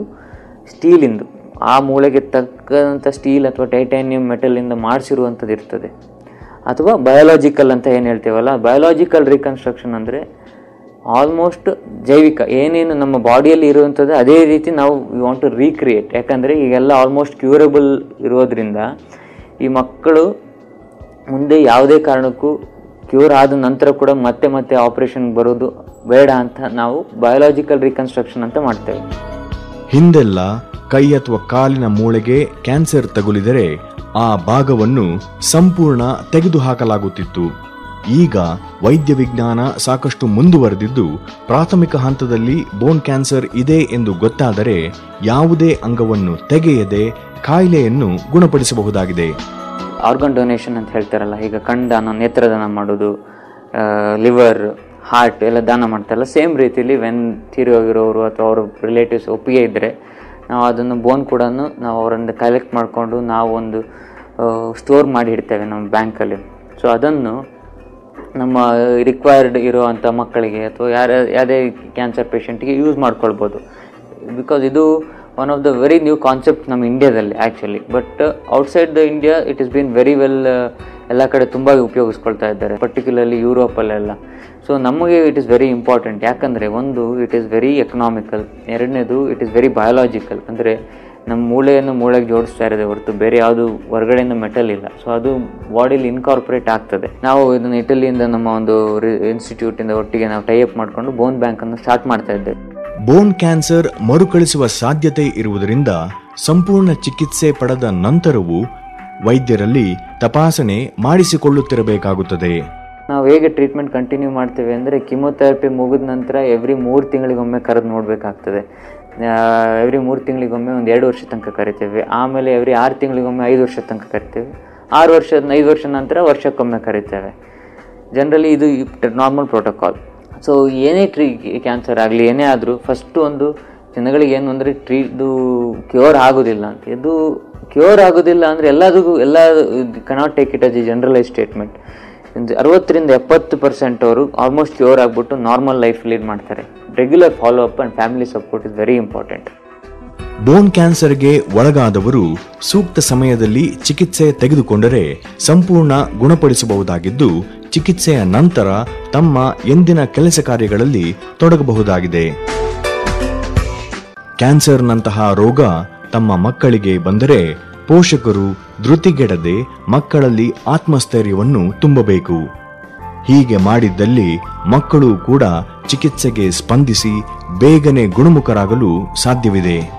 ಸ್ಟೀಲಿಂದು ಆ ಮೂಳೆಗೆ ತಕ್ಕಂಥ ಸ್ಟೀಲ್ ಅಥವಾ ಟೈಟಾನಿಯಂ ಮೆಟಲಿಂದ ಮಾಡಿಸಿರುವಂಥದ್ದು ಇರ್ತದೆ. ಅಥವಾ ಬಯೋಲಾಜಿಕಲ್ ಅಂತ ಏನು ಹೇಳ್ತೀವಲ್ಲ ಬಯೋಲಾಜಿಕಲ್ ರಿಕನ್ಸ್ಟ್ರಕ್ಷನ್ ಅಂದರೆ ಆಲ್ಮೋಸ್ಟ್ ಜೈವಿಕ, ಏನೇನು ನಮ್ಮ ಬಾಡಿಯಲ್ಲಿ ಇರುವಂಥದ್ದು ಅದೇ ರೀತಿ ನಾವು ವಿ ವಾಂಟ್ ಟು ರೀಕ್ರಿಯೇಟ್ ಯಾಕಂದರೆ ಈಗೆಲ್ಲ ಆಲ್ಮೋಸ್ಟ್ ಕ್ಯೂರಬಲ್ ಇರೋದ್ರಿಂದ ಈ ಮಕ್ಕಳು ಮುಂದೆ ಯಾವುದೇ ಕಾರಣಕ್ಕೂ ಕ್ಯೂರ್ ಆದ ನಂತರ ಕೂಡ ಮತ್ತೆ ಮತ್ತೆ ಆಪರೇಷನ್ ಬರೋದು ಬೇಡ ಅಂತ ನಾವು ಬಯೋಲಾಜಿಕಲ್ ರಿಕನ್ಸ್ಟ್ರಕ್ಷನ್ ಅಂತ ಮಾಡ್ತೇವೆ. ಹಿಂದೆಲ್ಲ ಕೈ ಅಥವಾ ಕಾಲಿನ ಮೂಳೆಗೆ ಕ್ಯಾನ್ಸರ್ ತಗುಲಿದರೆ ಆ ಭಾಗವನ್ನು ಸಂಪೂರ್ಣ ತೆಗೆದುಹಾಕಲಾಗುತ್ತಿತ್ತು. ಈಗ ವೈದ್ಯ ವಿಜ್ಞಾನ ಸಾಕಷ್ಟು ಮುಂದುವರೆದಿದ್ದು, ಪ್ರಾಥಮಿಕ ಹಂತದಲ್ಲಿ ಬೋನ್ ಕ್ಯಾನ್ಸರ್ ಇದೆ ಎಂದು ಗೊತ್ತಾದರೆ ಯಾವುದೇ ಅಂಗವನ್ನು ತೆಗೆಯದೆ ಕಾಯಿಲೆಯನ್ನು ಗುಣಪಡಿಸಬಹುದಾಗಿದೆ. ಆರ್ಗನ್ ಡೊನೇಷನ್ ಅಂತ ಹೇಳ್ತಾರಲ್ಲ, ಈಗ ಕಣ್ದಾನ ನೇತ್ರದಾನ ಮಾಡೋದು ಲಿವರ್ ಹಾರ್ಟ್ ಎಲ್ಲ ದಾನ ಮಾಡ್ತಾರಲ್ಲ ಸೇಮ್ ರೀತಿಯಲ್ಲಿ ವೆನ್ ತೀರೋಗಿರೋರು ಅಥವಾ ಅವ್ರ ರಿಲೇಟಿವ್ಸ್ ಒಪ್ಪಿಗೆ ಇದ್ದರೆ ನಾವು ಅದನ್ನು ಬೋನ್ ಕೂಡ ನಾವು ಅವರಿಂದ ಕಲೆಕ್ಟ್ ಮಾಡಿಕೊಂಡು ನಾವು ಒಂದು ಸ್ಟೋರ್ ಮಾಡಿ ಇಡ್ತೇವೆ ನಮ್ಮ ಬ್ಯಾಂಕಲ್ಲಿ ಸೊ ಅದನ್ನು ನಮ್ಮ ರಿಕ್ವೈರ್ಡ್ ಇರುವಂಥ ಮಕ್ಕಳಿಗೆ ಅಥವಾ ಯಾರ ಯಾವುದೇ ಕ್ಯಾನ್ಸರ್ ಪೇಷಂಟಿಗೆ ಯೂಸ್ ಮಾಡ್ಕೊಳ್ಬೋದು. ಬಿಕಾಸ್ ಇದು one of the very new concept ನಮ್ಮ ಇಂಡಿಯಾದಲ್ಲಿ actually but outside the India it is been very well ಎಲ್ಲ ಕಡೆ ತುಂಬ ಉಪಯೋಗಿಸ್ಕೊಳ್ತಾ ಇದ್ದಾರೆ ಪರ್ಟಿಕ್ಯುಲರ್ಲಿ ಯುರೋಪಲ್ಲೆಲ್ಲ ಸೊ ನಮಗೆ ಇಟ್ ಇಸ್ ವೆರಿ ಇಂಪಾರ್ಟೆಂಟ್ ಯಾಕಂದರೆ ಒಂದು ಇಟ್ ಈಸ್ ವೆರಿ ಎಕನಾಮಿಕಲ್ ಎರಡನೇದು ಇಟ್ ಈಸ್ ವೆರಿ ಬಯಾಲಜಿಕಲ್ ಅಂದರೆ ನಮ್ಮ ಮೂಳೆಯನ್ನು ಮೂಳೆಗೆ ಜೋಡಿಸ್ತಾ ಇರೋದೇ ಹೊರತು ಬೇರೆ ಯಾವುದು ಹೊರಗಡೆಯಿಂದ ಮೆಟಲ್ ಇಲ್ಲ. ಸೊ ಅದು ಬಾಡಿಲಿ ಇನ್ಕಾರ್ಪೊರೇಟ್ ಆಗ್ತದೆ. ನಾವು ಇದನ್ನು ಇಟಲಿಯಿಂದ ನಮ್ಮ ಒಂದು ಇನ್ಸ್ಟಿಟ್ಯೂಟಿಂದ ಒಟ್ಟಿಗೆ ನಾವು ಟೈಅಪ್ ಮಾಡಿಕೊಂಡು ಬೋನ್ ಬ್ಯಾಂಕನ್ನು ಸ್ಟಾರ್ಟ್ ಮಾಡ್ತಾ ಇದ್ದೇವೆ. ಬೋನ್ ಕ್ಯಾನ್ಸರ್ ಮರುಕಳಿಸುವ ಸಾಧ್ಯತೆ ಇರುವುದರಿಂದ ಸಂಪೂರ್ಣ ಚಿಕಿತ್ಸೆ ಪಡೆದ ನಂತರವೂ ವೈದ್ಯರಲ್ಲಿ ತಪಾಸಣೆ ಮಾಡಿಸಿಕೊಳ್ಳುತ್ತಿರಬೇಕಾಗುತ್ತದೆ. ನಾವು ಹೇಗೆ ಟ್ರೀಟ್ಮೆಂಟ್ ಕಂಟಿನ್ಯೂ ಮಾಡ್ತೇವೆ ಅಂದರೆ ಕಿಮೊಥೆರಪಿ ಮುಗಿದ ನಂತರ ಎವ್ರಿ ಮೂರು ತಿಂಗಳಿಗೊಮ್ಮೆ ಕರೆದು ನೋಡಬೇಕಾಗ್ತದೆ. ಎವ್ರಿ ಮೂರು ತಿಂಗಳಿಗೊಮ್ಮೆ ಒಂದು ಎರಡು ವರ್ಷ ತನಕ ಕರಿತೇವೆ. ಆಮೇಲೆ ಎವ್ರಿ ಆರು ತಿಂಗಳಿಗೊಮ್ಮೆ ಐದು ವರ್ಷ ತನಕ ಕರಿತೇವೆ. ಆರು ವರ್ಷ, ಐದು ವರ್ಷ ನಂತರ ವರ್ಷಕ್ಕೊಮ್ಮೆ ಕರಿತೇವೆ. ಜನರಲಿ ಇದು ನಾರ್ಮಲ್ ಪ್ರೋಟೋಕಾಲ್ ಸೊ ಏನೇ ಟ್ರೀ ಕ್ಯಾನ್ಸರ್ ಆಗಲಿ, ಏನೇ ಆದರೂ ಫಸ್ಟು ಒಂದು ಜನಗಳಿಗೆ ಏನು ಅಂದರೆ ಟ್ರೀ ಇದು ಕ್ಯೂರ್ ಆಗೋದಿಲ್ಲ ಅಂತ. ಇದು ಕ್ಯೂರ್ ಆಗೋದಿಲ್ಲ ಅಂದರೆ ಎಲ್ಲದಕ್ಕೂ, ಎಲ್ಲ cannot take it as a generalise statement ಅರವತ್ತರಿಂದ ಎಪ್ಪತ್ತು ಪರ್ಸೆಂಟ್ ಅವರು ಆಲ್ಮೋಸ್ಟ್ ಕ್ಯೂರ್ ಆಗಿಬಿಟ್ಟು ನಾರ್ಮಲ್ ಲೈಫ್ ಲೀಡ್ ಮಾಡ್ತಾರೆ. Regular follow up and family support is very important bone ಕ್ಯಾನ್ಸರ್ಗೆ ಒಳಗಾದವರು ಸೂಕ್ತ ಸಮಯದಲ್ಲಿ ಚಿಕಿತ್ಸೆ ತೆಗೆದುಕೊಂಡರೆ ಸಂಪೂರ್ಣ ಗುಣಪಡಿಸಬಹುದಾಗಿದ್ದು, ಚಿಕಿತ್ಸೆಯ ನಂತರ ತಮ್ಮ ಎಂದಿನ ಕೆಲಸ ಕಾರ್ಯಗಳಲ್ಲಿ ತೊಡಗಬಹುದಾಗಿದೆ. ಕ್ಯಾನ್ಸರ್ನಂತಹ ರೋಗ ತಮ್ಮ ಮಕ್ಕಳಿಗೆ ಬಂದರೆ ಪೋಷಕರು ಧೃತಿಗೆಡದೆ ಮಕ್ಕಳಲ್ಲಿ ಆತ್ಮಸ್ಥೈರ್ಯವನ್ನು ತುಂಬಬೇಕು. ಹೀಗೆ ಮಾಡಿದ್ದಲ್ಲಿ ಮಕ್ಕಳು ಕೂಡ ಚಿಕಿತ್ಸೆಗೆ ಸ್ಪಂದಿಸಿ ಬೇಗನೆ ಗುಣಮುಖರಾಗಲು ಸಾಧ್ಯವಿದೆ.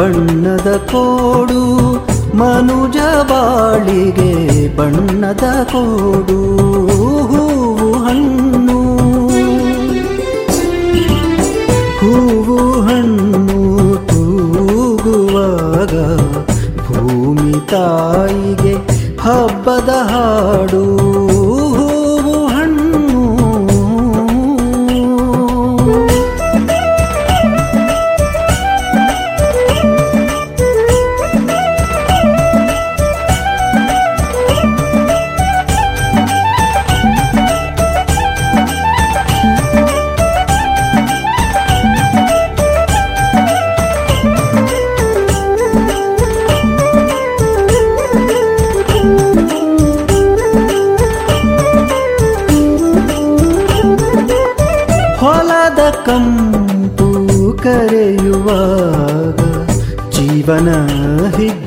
ಬಣ್ಣದ ಕೋಡು, ಮನುಜ ಬಾಳಿಗೆ ಬಣ್ಣದ ಕೋಡು, ಹೂವು ಹಣ್ಣು. ಹೂವು ಹಣ್ಣು ತೂಗುವಾಗ ಭೂಮಿ ತಾಯಿಗೆ ಹಬ್ಬದ ಹಾಡು.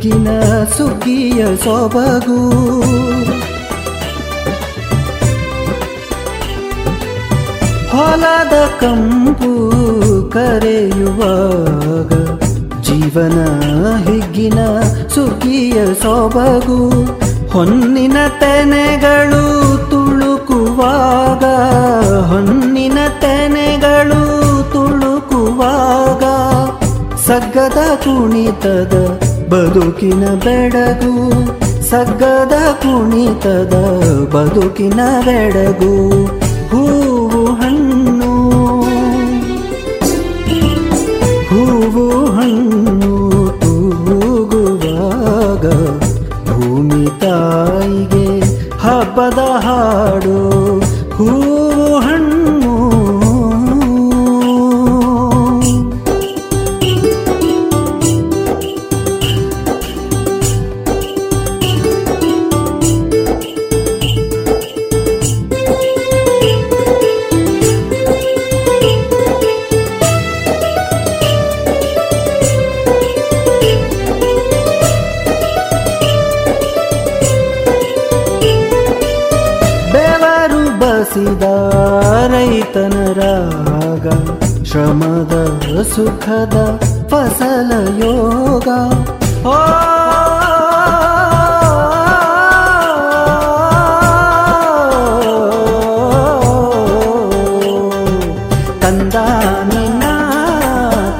ಹಿಗ್ಗಿನ ಸುಖಿಯ ಸೊಬಗು. ಹೊಲದ ಕಂಪು ಕರೆಯುವಾಗ ಜೀವನ ಹಿಗ್ಗಿನ ಸುಖಿಯ ಸೊಬಗು. ಹೊನ್ನಿನ ತೆನೆಗಳು ತುಳುಕುವಾಗ, ಹೊನ್ನಿನ ತೆನೆಗಳು ತುಳುಕುವಾಗ. ಸಗ್ಗದ ಕುಣಿತದ ಬದುಕಿನ ಬೆಡಗು, ಸಗ್ಗದ ಕುಣಿತದ ಬದುಕಿನ ಬೆಡಗು, ಹೂವು ಹಣ್ಣು. ಹೂವು ಹಣ್ಣು ತೂಗುವಾಗ ಭೂಮಿ ತಾಯಿಗೆ ಹಬ್ಬದ ಹಾಡು. ಶ್ರಮದ ಸುಖದ ಫಸಲ ಯೋಗ ಓ ತಂದಾನಿನ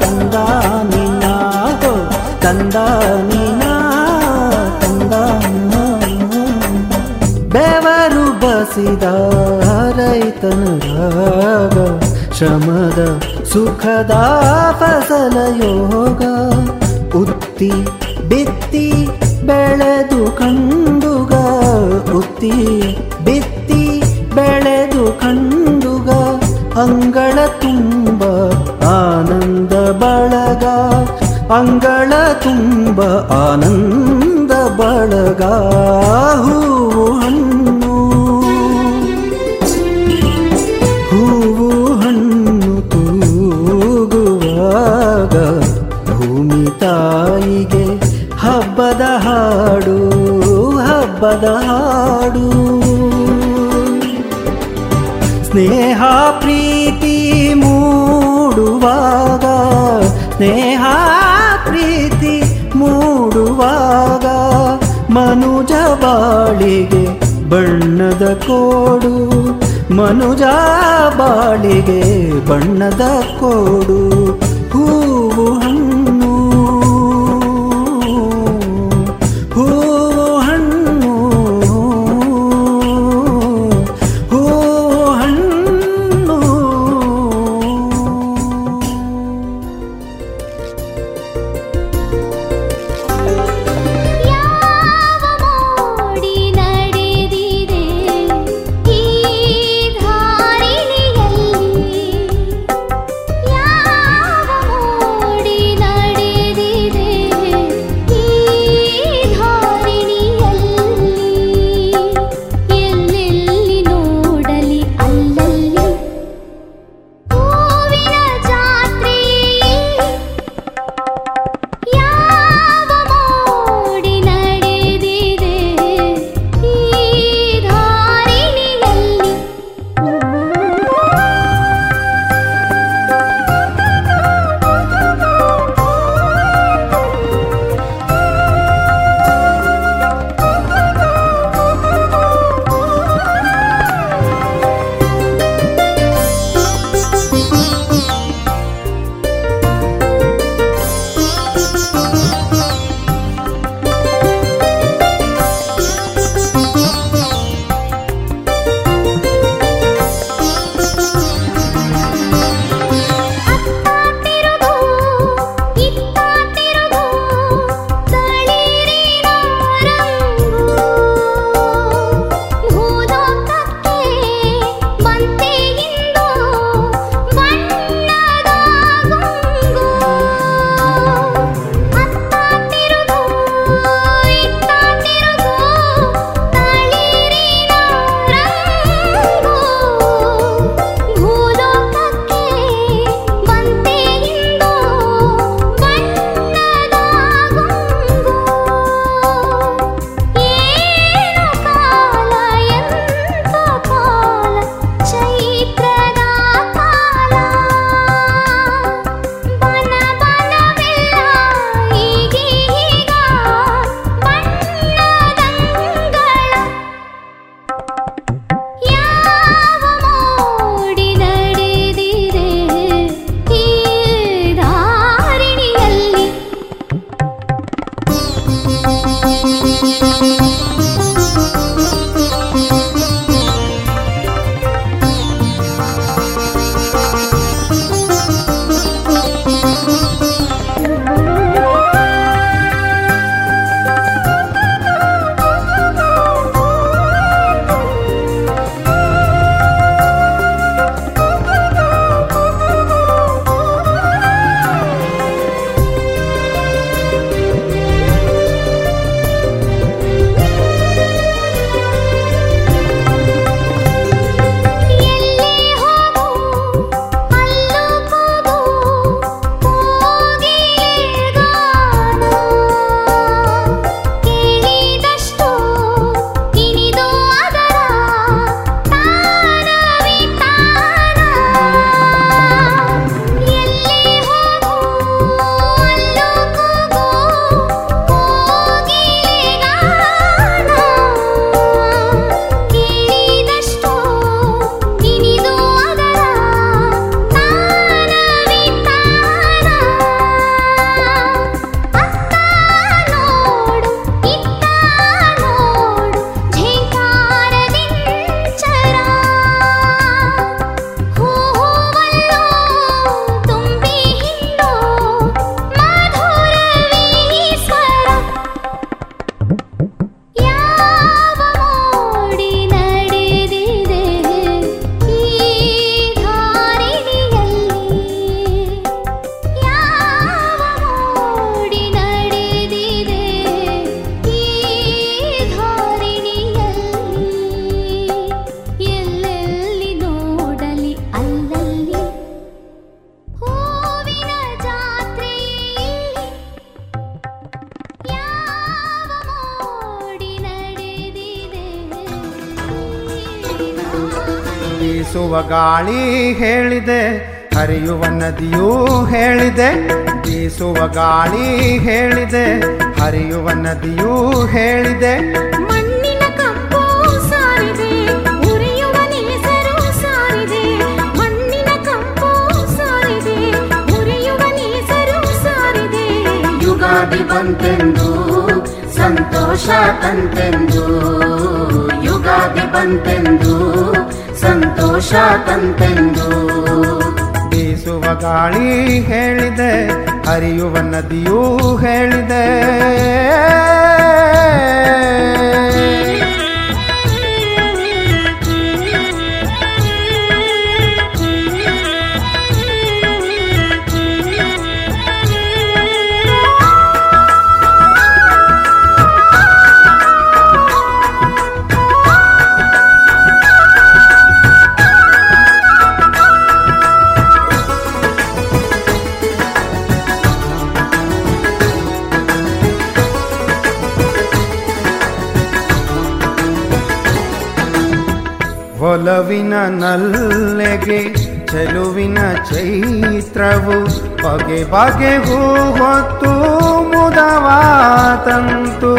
ತಂದಾನಿನ ಹೋ ತಂದಾನಿನ ತಂದಾನ ಬೆವರು ಬಸಿದ ರೈತನ ರಾಗ ಶ್ರಮದ ಸುಖದ ಫಸಲ ಯೋಗ. ಉತ್ತಿ ಬಿತ್ತಿ ಬೆಳೆದು ಕಂಡುಗ. ಉತ್ತಿ ಬಿತ್ತಿ ಬೆಳೆದು ಕಂಡುಗ. ಅಂಗಳ ತುಂಬ ಆನಂದ ಬಳಗ. ಅಂಗಳ ತುಂಬ ಆನಂದ ಬಳಗ. ಹೂವು ಪದ ಹಾಡು ಸ್ನೇಹ ಪ್ರೀತಿ ಮೂಡುವಾಗ, ಸ್ನೇಹ ಪ್ರೀತಿ ಮೂಡುವಾಗ, ಮನುಜ ಬಾಳಿಗೆ ಬಣ್ಣದ ಕೋಡು, ಮನುಜ ಬಾಳಿಗೆ ಬಣ್ಣದ ಕೋಡು. ಹೇಳಿದೆ, ಹರಿಯುವ ನದಿಯೂ ಹೇಳಿದೆ, ಬೀಸುವ ಗಾಳಿ ಹೇಳಿದೆ, ಹರಿಯುವ ನದಿಯೂ ಹೇಳಿದೆ. ಬಂತೆಂದು, ಸಂತೋಷ ತಂತೆಂದು. ಯುಗಾದಿ ಬಂತೆಂದು ಸಂತೋಷ ತಂತೆಂದು. ಬೀಸುವ ಗಾಳಿ ಹೇಳಿದೆ ಹರಿಯುವ ನದಿಯೂ ಹೇಳಿದೆ. ಒಲವಿನ ನಲ್ಲೆಗೆ, ಚೆಲುವಿನ ಚೈತ್ರವು ಬಗೆ ಬಗೆ ಹೂ ಹೊತ್ತು ಮುದವಾತಂತು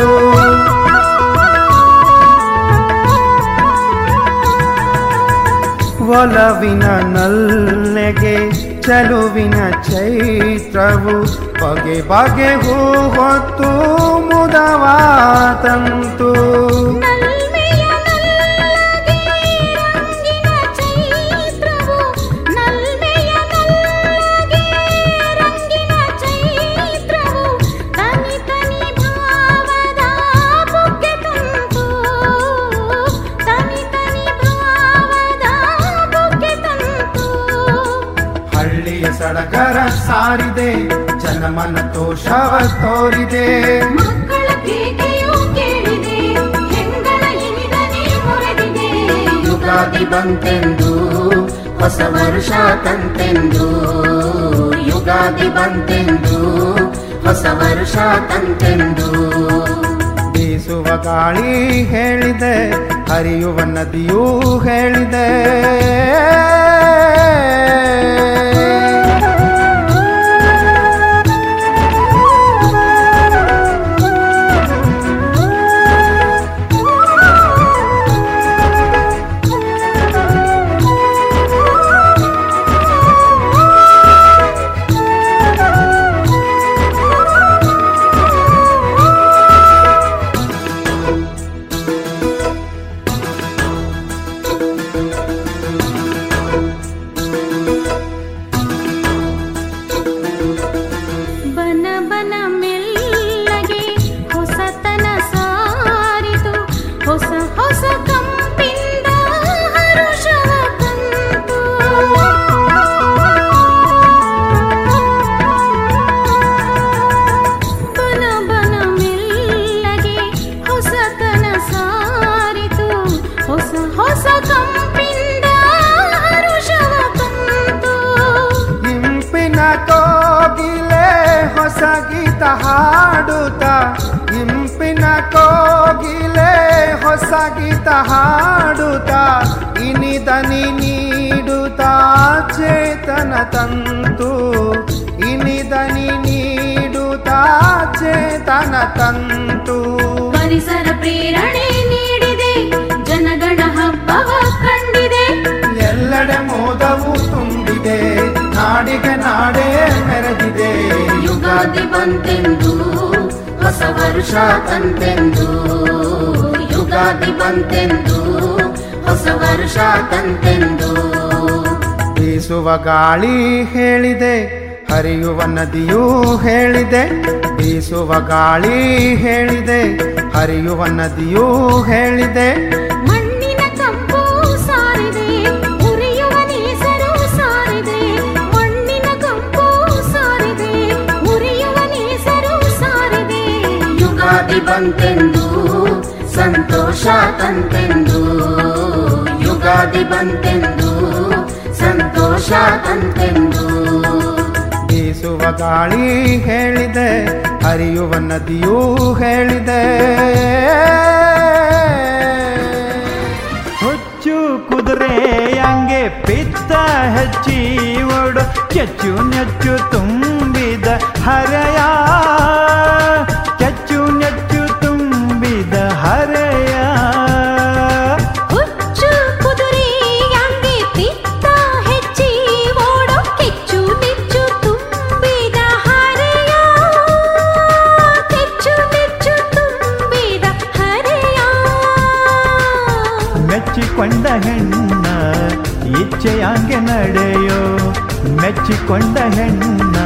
ಒಲವಿನ ನಲ್ಲೆಗೆ, ಚೆಲುವಿನ ಚೈತ್ರವು ಬಗೆ ಬಗೆ ಹೂ ಹೊತ್ತು ಮುದವಾ ಸಡಗರ ಸಾರಿದೆ ಜನಮನ ತೋಷವ ತೋರಿದೆ. ಯುಗಾದಿ ಬಂತೆಂದು ಹೊಸ ವರ್ಷ ತಂತೆಂದು. ಯುಗಾದಿ ಬಂತೆಂದು ಹೊಸ ವರ್ಷ ತಂತೆಂದು. ಬೀಸುವ ಗಾಳಿ ಹೇಳಿದೆ ಹರಿಯುವ ನದಿಯೂ ಹೇಳಿದೆ. ಬಂತೆಂದು ಹೊಸ ವರ್ಷ ತಂತೆಂದು, ಯುಗಾದಿ ಬಂತೆಂದು, ಹೊಸ ವರ್ಷ ತಂತೆಂದು. ಬೀಸುವ ಗಾಳಿ ಹೇಳಿದೆ, ಹರಿಯುವ ನದಿಯೂ ಹೇಳಿದೆ. ಬೀಸುವ ಗಾಳಿ ಹೇಳಿದೆ, ಹರಿಯುವ ನದಿಯೂ ಹೇಳಿದೆ. ಯುಗಾದಿ ಬಂತೆಂದು, ಸಂತೋಷ ತಂತೆಂದು. ಯುಗಾದಿ ಬಂತೆಂದು, ಸಂತೋಷ ತಂತೆಂದು. ಬೀಸುವ ಗಾಳಿ ಹೇಳಿದೆ, ಹರಿಯುವ ನದಿಯೂ ಹೇಳಿದೆ. ಹುಚ್ಚು ಕುದುರೆ ಹಂಗೆ ಪಿತ್ತ ಹಚ್ಚಿ ಓಡು, ಚಚ್ಚು ನೆಚ್ಚು ತುಂಬಿದ ಹರೆಯ ಮೆಚ್ಚಿಕೊಂಡ ಹೆಣ್ಣ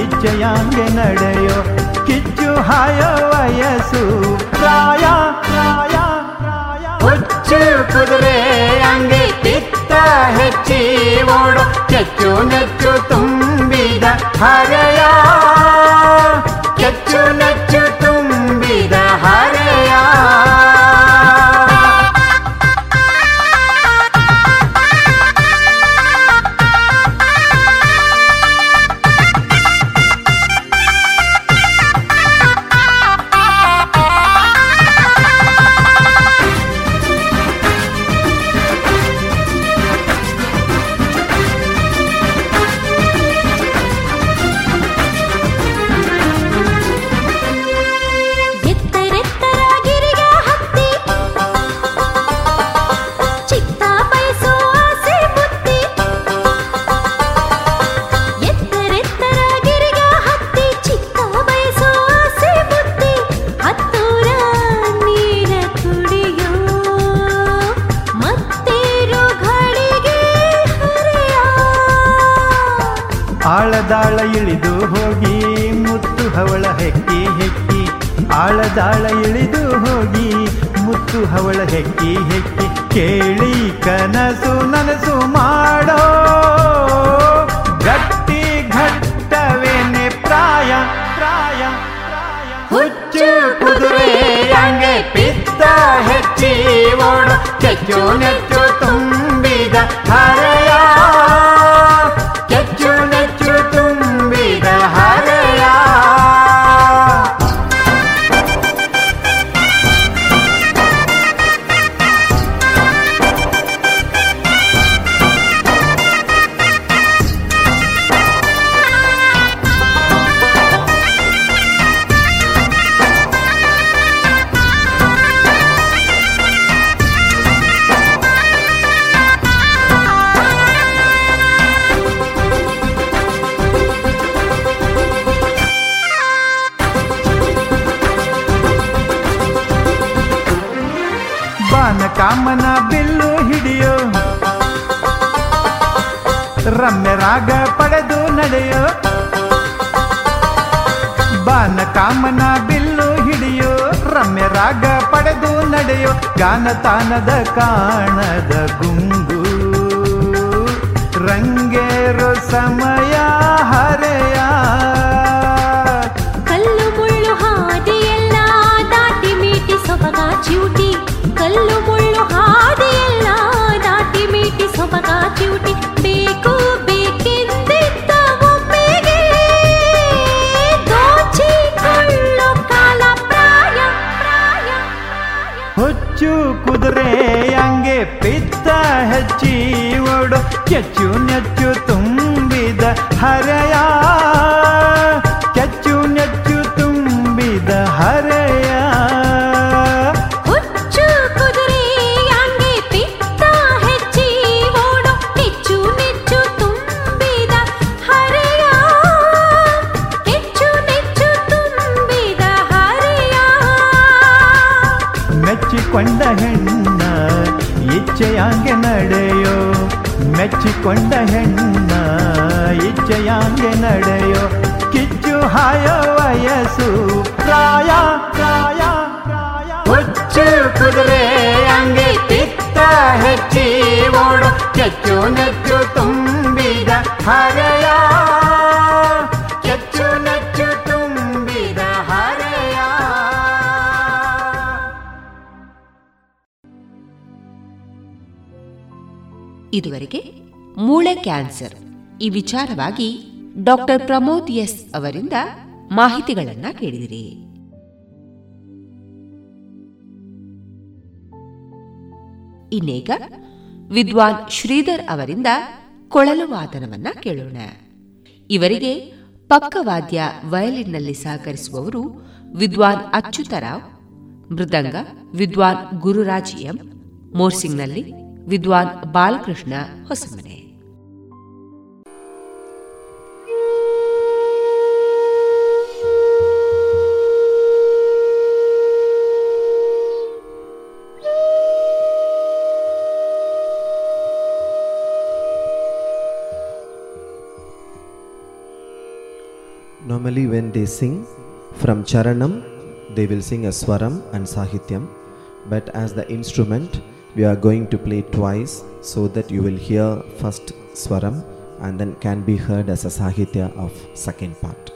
ಇಚ್ಛೆಯಾಂಗೆ ನಡೆಯೋ ಕಿಚ್ಚು ಹಾಯ ವಯಸ್ಸು. ಪ್ರಾಯ ಪ್ರಾಯ ಹುಚ್ಚು ಕುದುರೆ ಅಂಗೆ ಪಿತ್ತ ಹೆಚ್ಚಿ ಓಡು. ಕೆಚ್ಚು ನೆಚ್ಚು ತುಂಬಿದ ಹರೆಯ ಕೆಚ್ಚು ನೆಚ್ಚು ಆಳದಾಳ ಇಳಿದು ಹೋಗಿ, ಮುತ್ತು ಹವಳ ಹೆಕ್ಕಿ ಹೆಕ್ಕಿ. ಆಳದಾಳ ಇಳಿದು ಹೋಗಿ, ಮುತ್ತು ಹವಳ ಹೆಕ್ಕಿ ಹೆಕ್ಕಿ. ಕೇಳಿ ಕನಸು ನನಸು ಮಾಡೋ, ಗಟ್ಟಿ ಘಟ್ಟವೇನೆ ಪ್ರಾಯ ಪ್ರಾಯ ಹುಚ್ಚು ಕುದುರೆ ಹಂಗೆ ಪಿತ್ತ ಹೆಚ್ಚಿ ಓಡು, ಕೆಚ್ಚು ನೆಚ್ಚು ತುಂಬಿದ ನಡೆಯೋ ಬಾನ ಕಾಮನ ಬಿಲ್ಲು ಹಿಡಿಯೋ, ರಮ್ಯ ರಾಗ ಪಡೆದು ನಡೆಯೋ, ಗಾನ ತಾನದ ಕಾಣದ ಗುಂಗು. ರಂಗೇರು ಸಮಯ ಓಡು ಕೆಚ್ಚು ನೆಚ್ಚು ತುಂಬಿದ ಹರೆಯ ವಯಸ್ಸು ಪ್ರಾಯ ಪ್ರಾಯ ಹುಚ್ಚು ಕುದುರೆ ಹಂಗೆ ಪಿತ್ತ ಹೆಚ್ಚಿ ಓಡು ಕೆಚ್ಚು ನೆಚ್ಚು ತುಂಬಿದ ಹರೆಯ ಕೆಚ್ಚು ನೆಚ್ಚು ತುಂಬಿದ ಹರೆಯ ಇದುವರೆಗೆ ಮೂಳೆ ಕ್ಯಾನ್ಸರ್ ಈ ವಿಚಾರವಾಗಿ ಡಾಕ್ಟರ್ ಪ್ರಮೋದ್ ಎಸ್ ಅವರಿಂದ ಮಾಹಿತಿಗಳನ್ನ ಕೇಳಿದಿರಿ. ಇನ್ನೀಗ ವಿದ್ವಾನ್ ಶ್ರೀಧರ್ ಅವರಿಂದ ಕೊಳಲು ವಾದನವನ್ನ ಕೇಳೋಣ. ಇವರಿಗೆ ಪಕ್ಕವಾದ್ಯ ವಯಲಿನ್ನಲ್ಲಿ ಸಹಕರಿಸುವವರು ವಿದ್ವಾನ್ ಅಚ್ಯುತರಾವ್, ಮೃದಂಗ ವಿದ್ವಾನ್ ಗುರುರಾಜ್ ಎಂ, ಮೋರ್ಸಿಂಗ್ನಲ್ಲಿ ವಿದ್ವಾನ್ Balakrishna Hosamane. Normally, when they sing from Charanam, they will sing a Swaram and Sahityam. But as the instrument, we are going to play twice so that you will hear first Swaram and then can be heard as a Sahitya of second part.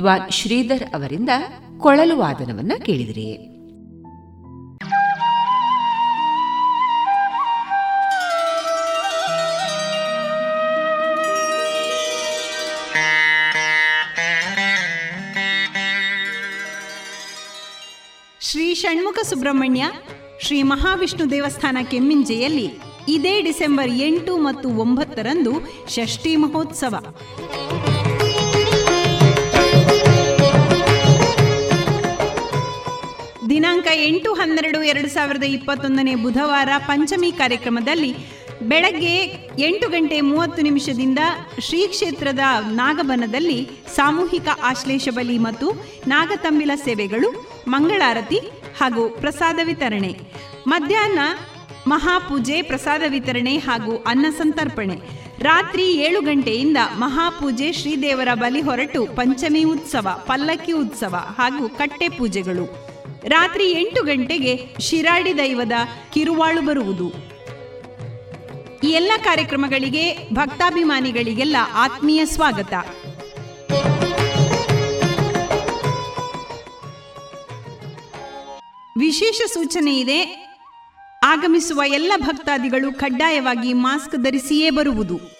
ವಿದ್ವಾನ್ ಶ್ರೀಧರ್ ಅವರಿಂದ ಕೊಳಲು ವಾದನವನ್ನ ಕೇಳಿದಿರಿ. ಶ್ರೀ ಷಣ್ಮುಖ ಸುಬ್ರಹ್ಮಣ್ಯ, ಶ್ರೀ ಮಹಾವಿಷ್ಣು ದೇವಸ್ಥಾನ ಕೆಮ್ಮಿಂಜೆಯಲ್ಲಿ ಇದೇ December ಎಂಟು ಮತ್ತು ಒಂಬತ್ತರಂದು ಷಷ್ಠಿ ಮಹೋತ್ಸವ. ದಿನಾಂಕ ಎಂಟು ಹನ್ನೆರಡು ಎರಡು ಸಾವಿರದ ಇಪ್ಪತ್ತೊಂದನೇ ಬುಧವಾರ ಪಂಚಮಿ ಕಾರ್ಯಕ್ರಮದಲ್ಲಿ ಬೆಳಗ್ಗೆ ಎಂಟು ಗಂಟೆ ಮೂವತ್ತು ನಿಮಿಷದಿಂದ ಶ್ರೀ ಕ್ಷೇತ್ರದ ನಾಗಬನದಲ್ಲಿ ಸಾಮೂಹಿಕ ಆಶ್ಲೇಷ ಬಲಿ ಮತ್ತು ನಾಗತಂಬಿಲ ಸೇವೆಗಳು, ಮಂಗಳಾರತಿ ಹಾಗೂ ಪ್ರಸಾದ ವಿತರಣೆ. ಮಧ್ಯಾಹ್ನ ಮಹಾಪೂಜೆ, ಪ್ರಸಾದ ವಿತರಣೆ ಹಾಗೂ ಅನ್ನ ಸಂತರ್ಪಣೆ. ರಾತ್ರಿ ಏಳು ಗಂಟೆಯಿಂದ ಮಹಾಪೂಜೆ ಶ್ರೀದೇವರ ಬಲಿ ಹೊರಟು ಪಂಚಮಿ ಉತ್ಸವ, ಪಲ್ಲಕ್ಕಿ ಉತ್ಸವ ಹಾಗೂ ಕಟ್ಟೆ ಪೂಜೆಗಳು. ರಾತ್ರಿ ಎಂಟು ಗಂಟೆಗೆ ಶಿರಾಡಿ ದೈವದ ಕಿರುವಾಳು ಬರುವುದು. ಈ ಎಲ್ಲ ಕಾರ್ಯಕ್ರಮಗಳಿಗೆ ಭಕ್ತಾಭಿಮಾನಿಗಳಿಗೆಲ್ಲ ಆತ್ಮೀಯ ಸ್ವಾಗತ. ವಿಶೇಷ ಸೂಚನೆ ಇದೆ. ಆಗಮಿಸುವ ಎಲ್ಲ ಭಕ್ತಾದಿಗಳು ಕಡ್ಡಾಯವಾಗಿ ಮಾಸ್ಕ್ ಧರಿಸಿಯೇ ಬರುವುದು.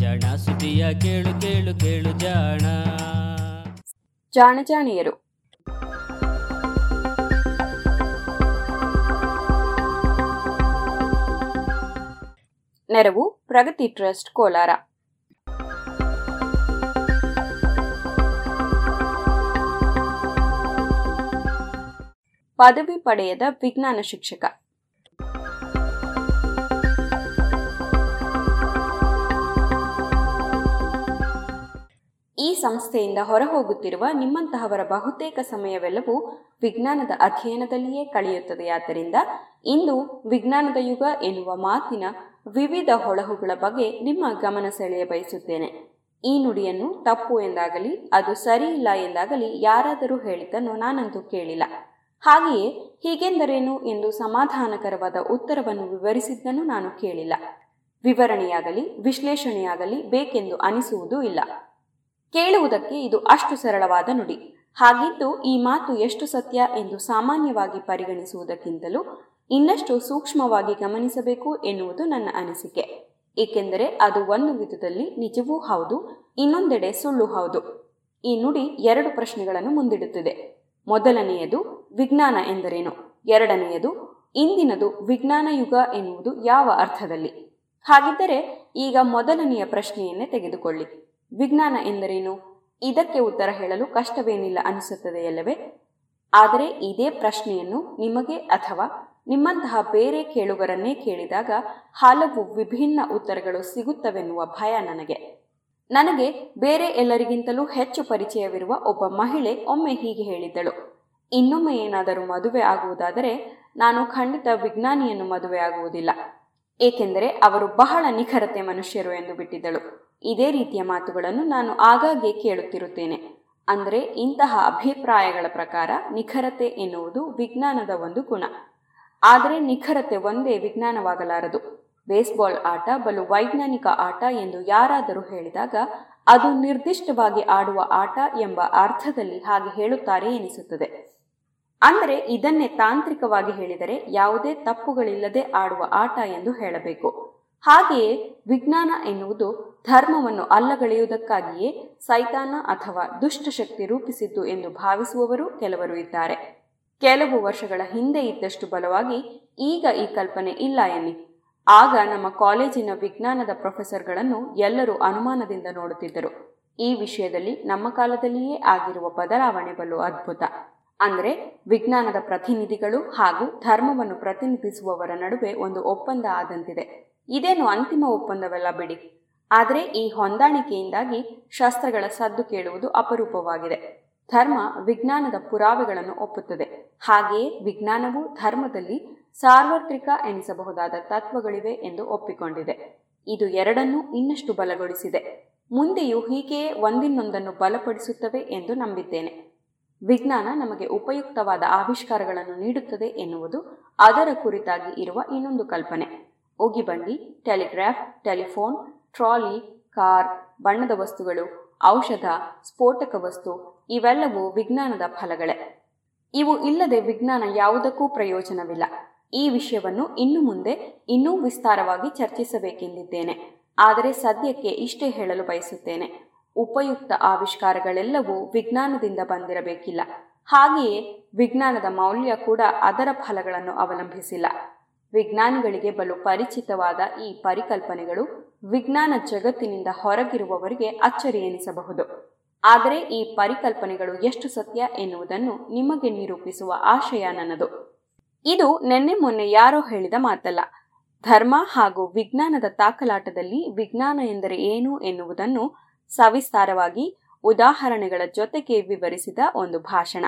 ಜಾಣ ಸುದಿಯ ಕೇಳು ಕೇಳು ಕೇಳು ಜಾಣ. ಜಾಣ ಜಾಣಿಯರು. ನೆರವು ಪ್ರಗತಿ ಟ್ರಸ್ಟ್ ಕೋಲಾರ. ಪದವಿ ಪಡೆಯದ ವಿಜ್ಞಾನ ಶಿಕ್ಷಕ. ಈ ಸಂಸ್ಥೆಯಿಂದ ಹೊರಹೋಗುತ್ತಿರುವ ನಿಮ್ಮಂತಹವರ ಬಹುತೇಕ ಸಮಯವೆಲ್ಲವೂ ವಿಜ್ಞಾನದ ಅಧ್ಯಯನದಲ್ಲಿಯೇ ಕಳೆಯುತ್ತದೆಯಾದ್ದರಿಂದ ಇಂದು ವಿಜ್ಞಾನದ ಯುಗ ಎನ್ನುವ ಮಾತಿನ ವಿವಿಧ ಹೊಳಹುಗಳ ಬಗ್ಗೆ ನಿಮ್ಮ ಗಮನ ಸೆಳೆಯ ಬಯಸುತ್ತೇನೆ. ಈ ನುಡಿಯನ್ನು ತಪ್ಪು ಎಂದಾಗಲಿ, ಅದು ಸರಿ ಇಲ್ಲ ಎಂದಾಗಲಿ ಯಾರಾದರೂ ಹೇಳಿದ್ದನ್ನು ನಾನಂತೂ ಕೇಳಿಲ್ಲ. ಹಾಗೆಯೇ ಹೀಗೆಂದರೇನು ಎಂದು ಸಮಾಧಾನಕರವಾದ ಉತ್ತರವನ್ನು ವಿವರಿಸಿದ್ದನ್ನು ನಾನು ಕೇಳಿಲ್ಲ. ವಿವರಣೆಯಾಗಲಿ, ವಿಶ್ಲೇಷಣೆಯಾಗಲಿ ಬೇಕೆಂದು ಅನಿಸುವುದೂ ಇಲ್ಲ. ಕೇಳುವುದಕ್ಕೆ ಇದು ಅಷ್ಟು ಸರಳವಾದ ನುಡಿ. ಹಾಗಿದ್ದು ಈ ಮಾತು ಎಷ್ಟು ಸತ್ಯ ಎಂದು ಸಾಮಾನ್ಯವಾಗಿ ಪರಿಗಣಿಸುವುದಕ್ಕಿಂತಲೂ ಇನ್ನಷ್ಟು ಸೂಕ್ಷ್ಮವಾಗಿ ಗಮನಿಸಬೇಕು ಎನ್ನುವುದು ನನ್ನ ಅನಿಸಿಕೆ. ಏಕೆಂದರೆ ಅದು ಒಂದು ವಿಧದಲ್ಲಿ ನಿಜವೂ ಹೌದು, ಇನ್ನೊಂದೆಡೆ ಸುಳ್ಳು ಹೌದು. ಈ ನುಡಿ ಎರಡು ಪ್ರಶ್ನೆಗಳನ್ನು ಮುಂದಿಡುತ್ತಿದೆ. ಮೊದಲನೆಯದು ವಿಜ್ಞಾನ ಎಂದರೇನು? ಎರಡನೆಯದು ಇಂದಿನದು ವಿಜ್ಞಾನ ಯುಗ ಎನ್ನುವುದು ಯಾವ ಅರ್ಥದಲ್ಲಿ? ಹಾಗಿದ್ದರೆ ಈಗ ಮೊದಲನೆಯ ಪ್ರಶ್ನೆಯನ್ನೇ ತೆಗೆದುಕೊಳ್ಳಿ. ವಿಜ್ಞಾನ ಎಂದರೇನು? ಇದಕ್ಕೆ ಉತ್ತರ ಹೇಳಲು ಕಷ್ಟವೇನಿಲ್ಲ ಅನಿಸುತ್ತದೆಯಲ್ಲವೇ? ಆದರೆ ಇದೇ ಪ್ರಶ್ನೆಯನ್ನು ನಿಮಗೆ ಅಥವಾ ನಿಮ್ಮಂತಹ ಬೇರೆ ಕೇಳುಗರನ್ನೇ ಕೇಳಿದಾಗ ಹಲವು ವಿಭಿನ್ನ ಉತ್ತರಗಳು ಸಿಗುತ್ತವೆನ್ನುವ ಭಯ ನನಗೆ. ನನಗೆ ಬೇರೆ ಎಲ್ಲರಿಗಿಂತಲೂ ಹೆಚ್ಚು ಪರಿಚಯವಿರುವ ಒಬ್ಬ ಮಹಿಳೆ ಒಮ್ಮೆ ಹೀಗೆ ಹೇಳಿದ್ದಳು. ಇನ್ನೊಮ್ಮೆ ಏನಾದರೂ ಮದುವೆ ಆಗುವುದಾದರೆ ನಾನು ಖಂಡಿತ ವಿಜ್ಞಾನಿಯನ್ನು ಮದುವೆ ಆಗುವುದಿಲ್ಲ ಏಕೆಂದರೆ ಅವರು ಬಹಳ ನಿಖರತೆ ಮನುಷ್ಯರು ಎಂದು ಬಿಟ್ಟಿದ್ದಳು. ಇದೇ ರೀತಿಯ ಮಾತುಗಳನ್ನು ನಾನು ಆಗಾಗ್ಗೆ ಕೇಳುತ್ತಿರುತ್ತೇನೆ. ಅಂದರೆ ಇಂತಹ ಅಭಿಪ್ರಾಯಗಳ ಪ್ರಕಾರ ನಿಖರತೆ ಎನ್ನುವುದು ವಿಜ್ಞಾನದ ಒಂದು ಗುಣ. ಆದರೆ ನಿಖರತೆ ಒಂದೇ ವಿಜ್ಞಾನವಾಗಲಾರದು. ಬೇಸ್ಬಾಲ್ ಆಟ ಬಲು ವೈಜ್ಞಾನಿಕ ಆಟ ಎಂದು ಯಾರಾದರೂ ಹೇಳಿದಾಗ ಅದು ನಿರ್ದಿಷ್ಟವಾಗಿ ಆಡುವ ಆಟ ಎಂಬ ಅರ್ಥದಲ್ಲಿ ಹಾಗೆ ಹೇಳುತ್ತಾರೆ ಎನಿಸುತ್ತದೆ. ಅಂದರೆ ಇದನ್ನೇ ತಾಂತ್ರಿಕವಾಗಿ ಹೇಳಿದರೆ ಯಾವುದೇ ತಪ್ಪುಗಳಿಲ್ಲದೆ ಆಡುವ ಆಟ ಎಂದು ಹೇಳಬೇಕು. ಹಾಗೆಯೇ ವಿಜ್ಞಾನ ಎನ್ನುವುದು ಧರ್ಮವನ್ನು ಅಲ್ಲಗಳೆಯುವುದಕ್ಕಾಗಿಯೇ ಸೈತಾನ ಅಥವಾ ದುಷ್ಟಶಕ್ತಿ ರೂಪಿಸಿದ್ದು ಎಂದು ಭಾವಿಸುವವರು ಕೆಲವರು ಇದ್ದಾರೆ. ಕೆಲವು ವರ್ಷಗಳ ಹಿಂದೆ ಇದ್ದಷ್ಟು ಬಲವಾಗಿ ಈಗ ಈ ಕಲ್ಪನೆ ಇಲ್ಲ ಎನ್ನಿ. ಆಗ ನಮ್ಮ ಕಾಲೇಜಿನ ವಿಜ್ಞಾನದ ಪ್ರೊಫೆಸರ್ಗಳನ್ನು ಎಲ್ಲರೂ ಅನುಮಾನದಿಂದ ನೋಡುತ್ತಿದ್ದರು. ಈ ವಿಷಯದಲ್ಲಿ ನಮ್ಮ ಕಾಲದಲ್ಲಿಯೇ ಆಗಿರುವ ಬದಲಾವಣೆ ಬಲು ಅದ್ಭುತ. ಅಂದರೆ ವಿಜ್ಞಾನದ ಪ್ರತಿನಿಧಿಗಳು ಹಾಗೂ ಧರ್ಮವನ್ನು ಪ್ರತಿನಿಧಿಸುವವರ ನಡುವೆ ಒಂದು ಒಪ್ಪಂದ ಆದಂತಿದೆ. ಇದೇನು ಅಂತಿಮ ಒಪ್ಪಂದವೆಲ್ಲ ಬಿಡಿ. ಆದರೆ ಈ ಹೊಂದಾಣಿಕೆಯಿಂದಾಗಿ ಶಸ್ತ್ರಗಳ ಸದ್ದು ಕೇಳುವುದು ಅಪರೂಪವಾಗಿದೆ. ಧರ್ಮ ವಿಜ್ಞಾನದ ಪುರಾವೆಗಳನ್ನು ಒಪ್ಪುತ್ತದೆ. ಹಾಗೆಯೇ ವಿಜ್ಞಾನವು ಧರ್ಮದಲ್ಲಿ ಸಾರ್ವತ್ರಿಕ ಎನಿಸಬಹುದಾದ ತತ್ವಗಳಿವೆ ಎಂದು ಒಪ್ಪಿಕೊಂಡಿದೆ. ಇದು ಎರಡನ್ನೂ ಇನ್ನಷ್ಟು ಬಲಗೊಳಿಸಿದೆ. ಮುಂದೆಯೂ ಹೀಗೆಯೇ ಒಂದಿನ್ನೊಂದನ್ನು ಬಲಪಡಿಸುತ್ತವೆ ಎಂದು ನಂಬಿದ್ದೇನೆ. ವಿಜ್ಞಾನ ನಮಗೆ ಉಪಯುಕ್ತವಾದ ಆವಿಷ್ಕಾರಗಳನ್ನು ನೀಡುತ್ತದೆ ಎನ್ನುವುದು ಅದರ ಕುರಿತಾಗಿ ಇರುವ ಇನ್ನೊಂದು ಕಲ್ಪನೆ. ಉಗಿಬಂಡಿ ಟೆಲಿಗ್ರಾಫ್, ಟೆಲಿಫೋನ್, ಟ್ರಾಲಿ, ಕಾರ್, ಬಣ್ಣದ ವಸ್ತುಗಳು, ಔಷಧ, ಸ್ಫೋಟಕ ವಸ್ತು, ಇವೆಲ್ಲವೂ ವಿಜ್ಞಾನದ ಫಲಗಳೇ. ಇವು ಇಲ್ಲದೆ ವಿಜ್ಞಾನ ಯಾವುದಕ್ಕೂ ಪ್ರಯೋಜನವಿಲ್ಲ. ಈ ವಿಷಯವನ್ನು ಇನ್ನು ಮುಂದೆ ಇನ್ನೂ ವಿಸ್ತಾರವಾಗಿ ಚರ್ಚಿಸಬೇಕೆಂದಿದ್ದೇನೆ. ಆದರೆ ಸದ್ಯಕ್ಕೆ ಇಷ್ಟೇ ಹೇಳಲು ಬಯಸುತ್ತೇನೆ. ಉಪಯುಕ್ತ ಆವಿಷ್ಕಾರಗಳೆಲ್ಲವೂ ವಿಜ್ಞಾನದಿಂದ ಬಂದಿರಬೇಕಿಲ್ಲ. ಹಾಗೆಯೇ ವಿಜ್ಞಾನದ ಮೌಲ್ಯ ಕೂಡ ಅದರ ಫಲಗಳನ್ನು ಅವಲಂಬಿಸಿಲ್ಲ. ವಿಜ್ಞಾನಿಗಳಿಗೆ ಬಲು ಪರಿಚಿತವಾದ ಈ ಪರಿಕಲ್ಪನೆಗಳು ವಿಜ್ಞಾನ ಜಗತ್ತಿನಿಂದ ಹೊರಗಿರುವವರಿಗೆ ಅಚ್ಚರಿ ಎನಿಸಬಹುದು. ಆದರೆ ಈ ಪರಿಕಲ್ಪನೆಗಳು ಎಷ್ಟು ಸತ್ಯ ಎನ್ನುವುದನ್ನು ನಿಮಗೆ ನಿರೂಪಿಸುವ ಆಶಯ ನನ್ನದು. ಇದು ನಿನ್ನೆ ಮೊನ್ನೆ ಯಾರೋ ಹೇಳಿದ ಮಾತಲ್ಲ, ಧರ್ಮ ಹಾಗೂ ವಿಜ್ಞಾನದ ತಾಕಲಾಟದಲ್ಲಿ ವಿಜ್ಞಾನ ಎಂದರೆ ಏನು ಎನ್ನುವುದನ್ನು ಸವಿಸ್ತಾರವಾಗಿ ಉದಾಹರಣೆಗಳ ಜೊತೆಗೆ ವಿವರಿಸಿದ ಒಂದು ಭಾಷಣ.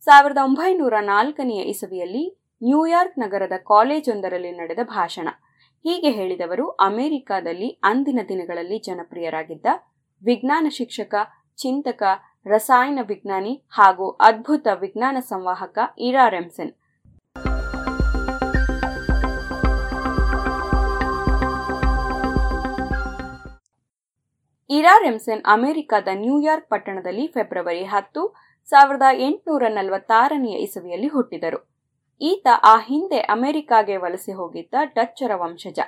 ಸಾವಿರದ ಒಂಬೈನೂರ ನಾಲ್ಕನೆಯ ಇಸವಿಯಲ್ಲಿ ನ್ಯೂಯಾರ್ಕ್ ನಗರದ ಕಾಲೇಜೊಂದರಲ್ಲಿ ನಡೆದ ಭಾಷಣ. ಹೀಗೆ ಹೇಳಿದವರು ಅಮೆರಿಕಾದಲ್ಲಿ ಅಂದಿನ ದಿನಗಳಲ್ಲಿ ಜನಪ್ರಿಯರಾಗಿದ್ದ ವಿಜ್ಞಾನ ಶಿಕ್ಷಕ, ಚಿಂತಕ, ರಸಾಯನ ವಿಜ್ಞಾನಿ ಹಾಗೂ ಅದ್ಭುತ ವಿಜ್ಞಾನ ಸಂವಾಹಕ ಇರಾ ರೆಮ್ಸೆನ್ ಇರಾ ರೆಮ್ಸೆನ್ ಅಮೆರಿಕದ ನ್ಯೂಯಾರ್ಕ್ ಪಟ್ಟಣದಲ್ಲಿ ಫೆಬ್ರವರಿ ಹತ್ತು, ಸಾವಿರದ ಎಂಟುನೂರ ನಲವತ್ತಾರನೆಯ ಇಸವಿಯಲ್ಲಿ ಹುಟ್ಟಿದರು. ಈತ ಆ ಹಿಂದೆ ಅಮೆರಿಕಾಗೆ ವಲಸೆ ಹೋಗಿದ್ದ ಡಚ್ಚರ ವಂಶಜ.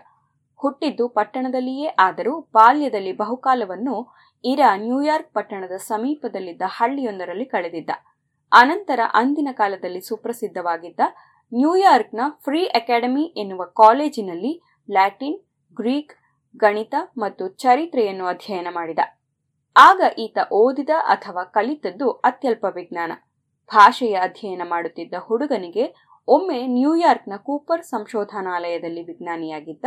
ಹುಟ್ಟಿದ್ದು ಪಟ್ಟಣದಲ್ಲಿಯೇ ಆದರೂ ಬಾಲ್ಯದಲ್ಲಿ ಬಹುಕಾಲವನ್ನು ಇರಾ ನ್ಯೂಯಾರ್ಕ್ ಪಟ್ಟಣದ ಸಮೀಪದಲ್ಲಿದ್ದ ಹಳ್ಳಿಯೊಂದರಲ್ಲಿ ಕಳೆದಿದ್ದ. ಅನಂತರ ಅಂದಿನ ಕಾಲದಲ್ಲಿ ಸುಪ್ರಸಿದ್ಧವಾಗಿದ್ದ ನ್ಯೂಯಾರ್ಕ್ನ ಫ್ರೀ ಅಕಾಡೆಮಿ ಎನ್ನುವ ಕಾಲೇಜಿನಲ್ಲಿ ಲ್ಯಾಟಿನ್, ಗ್ರೀಕ್ ಗಣಿತ ಮತ್ತು ಚರಿತ್ರೆಯನ್ನು ಅಧ್ಯಯನ ಮಾಡಿದ. ಆಗ ಈತ ಓದಿದ ಅಥವಾ ಕಲಿತದ್ದು ಅತ್ಯಲ್ಪ ವಿಜ್ಞಾನ. ಭಾಷೆಯ ಅಧ್ಯಯನ ಮಾಡುತ್ತಿದ್ದ ಹುಡುಗನಿಗೆ ಒಮ್ಮೆ ನ್ಯೂಯಾರ್ಕ್ನ ಕೂಪರ್ ಸಂಶೋಧನಾಲಯದಲ್ಲಿ ವಿಜ್ಞಾನಿಯಾಗಿದ್ದ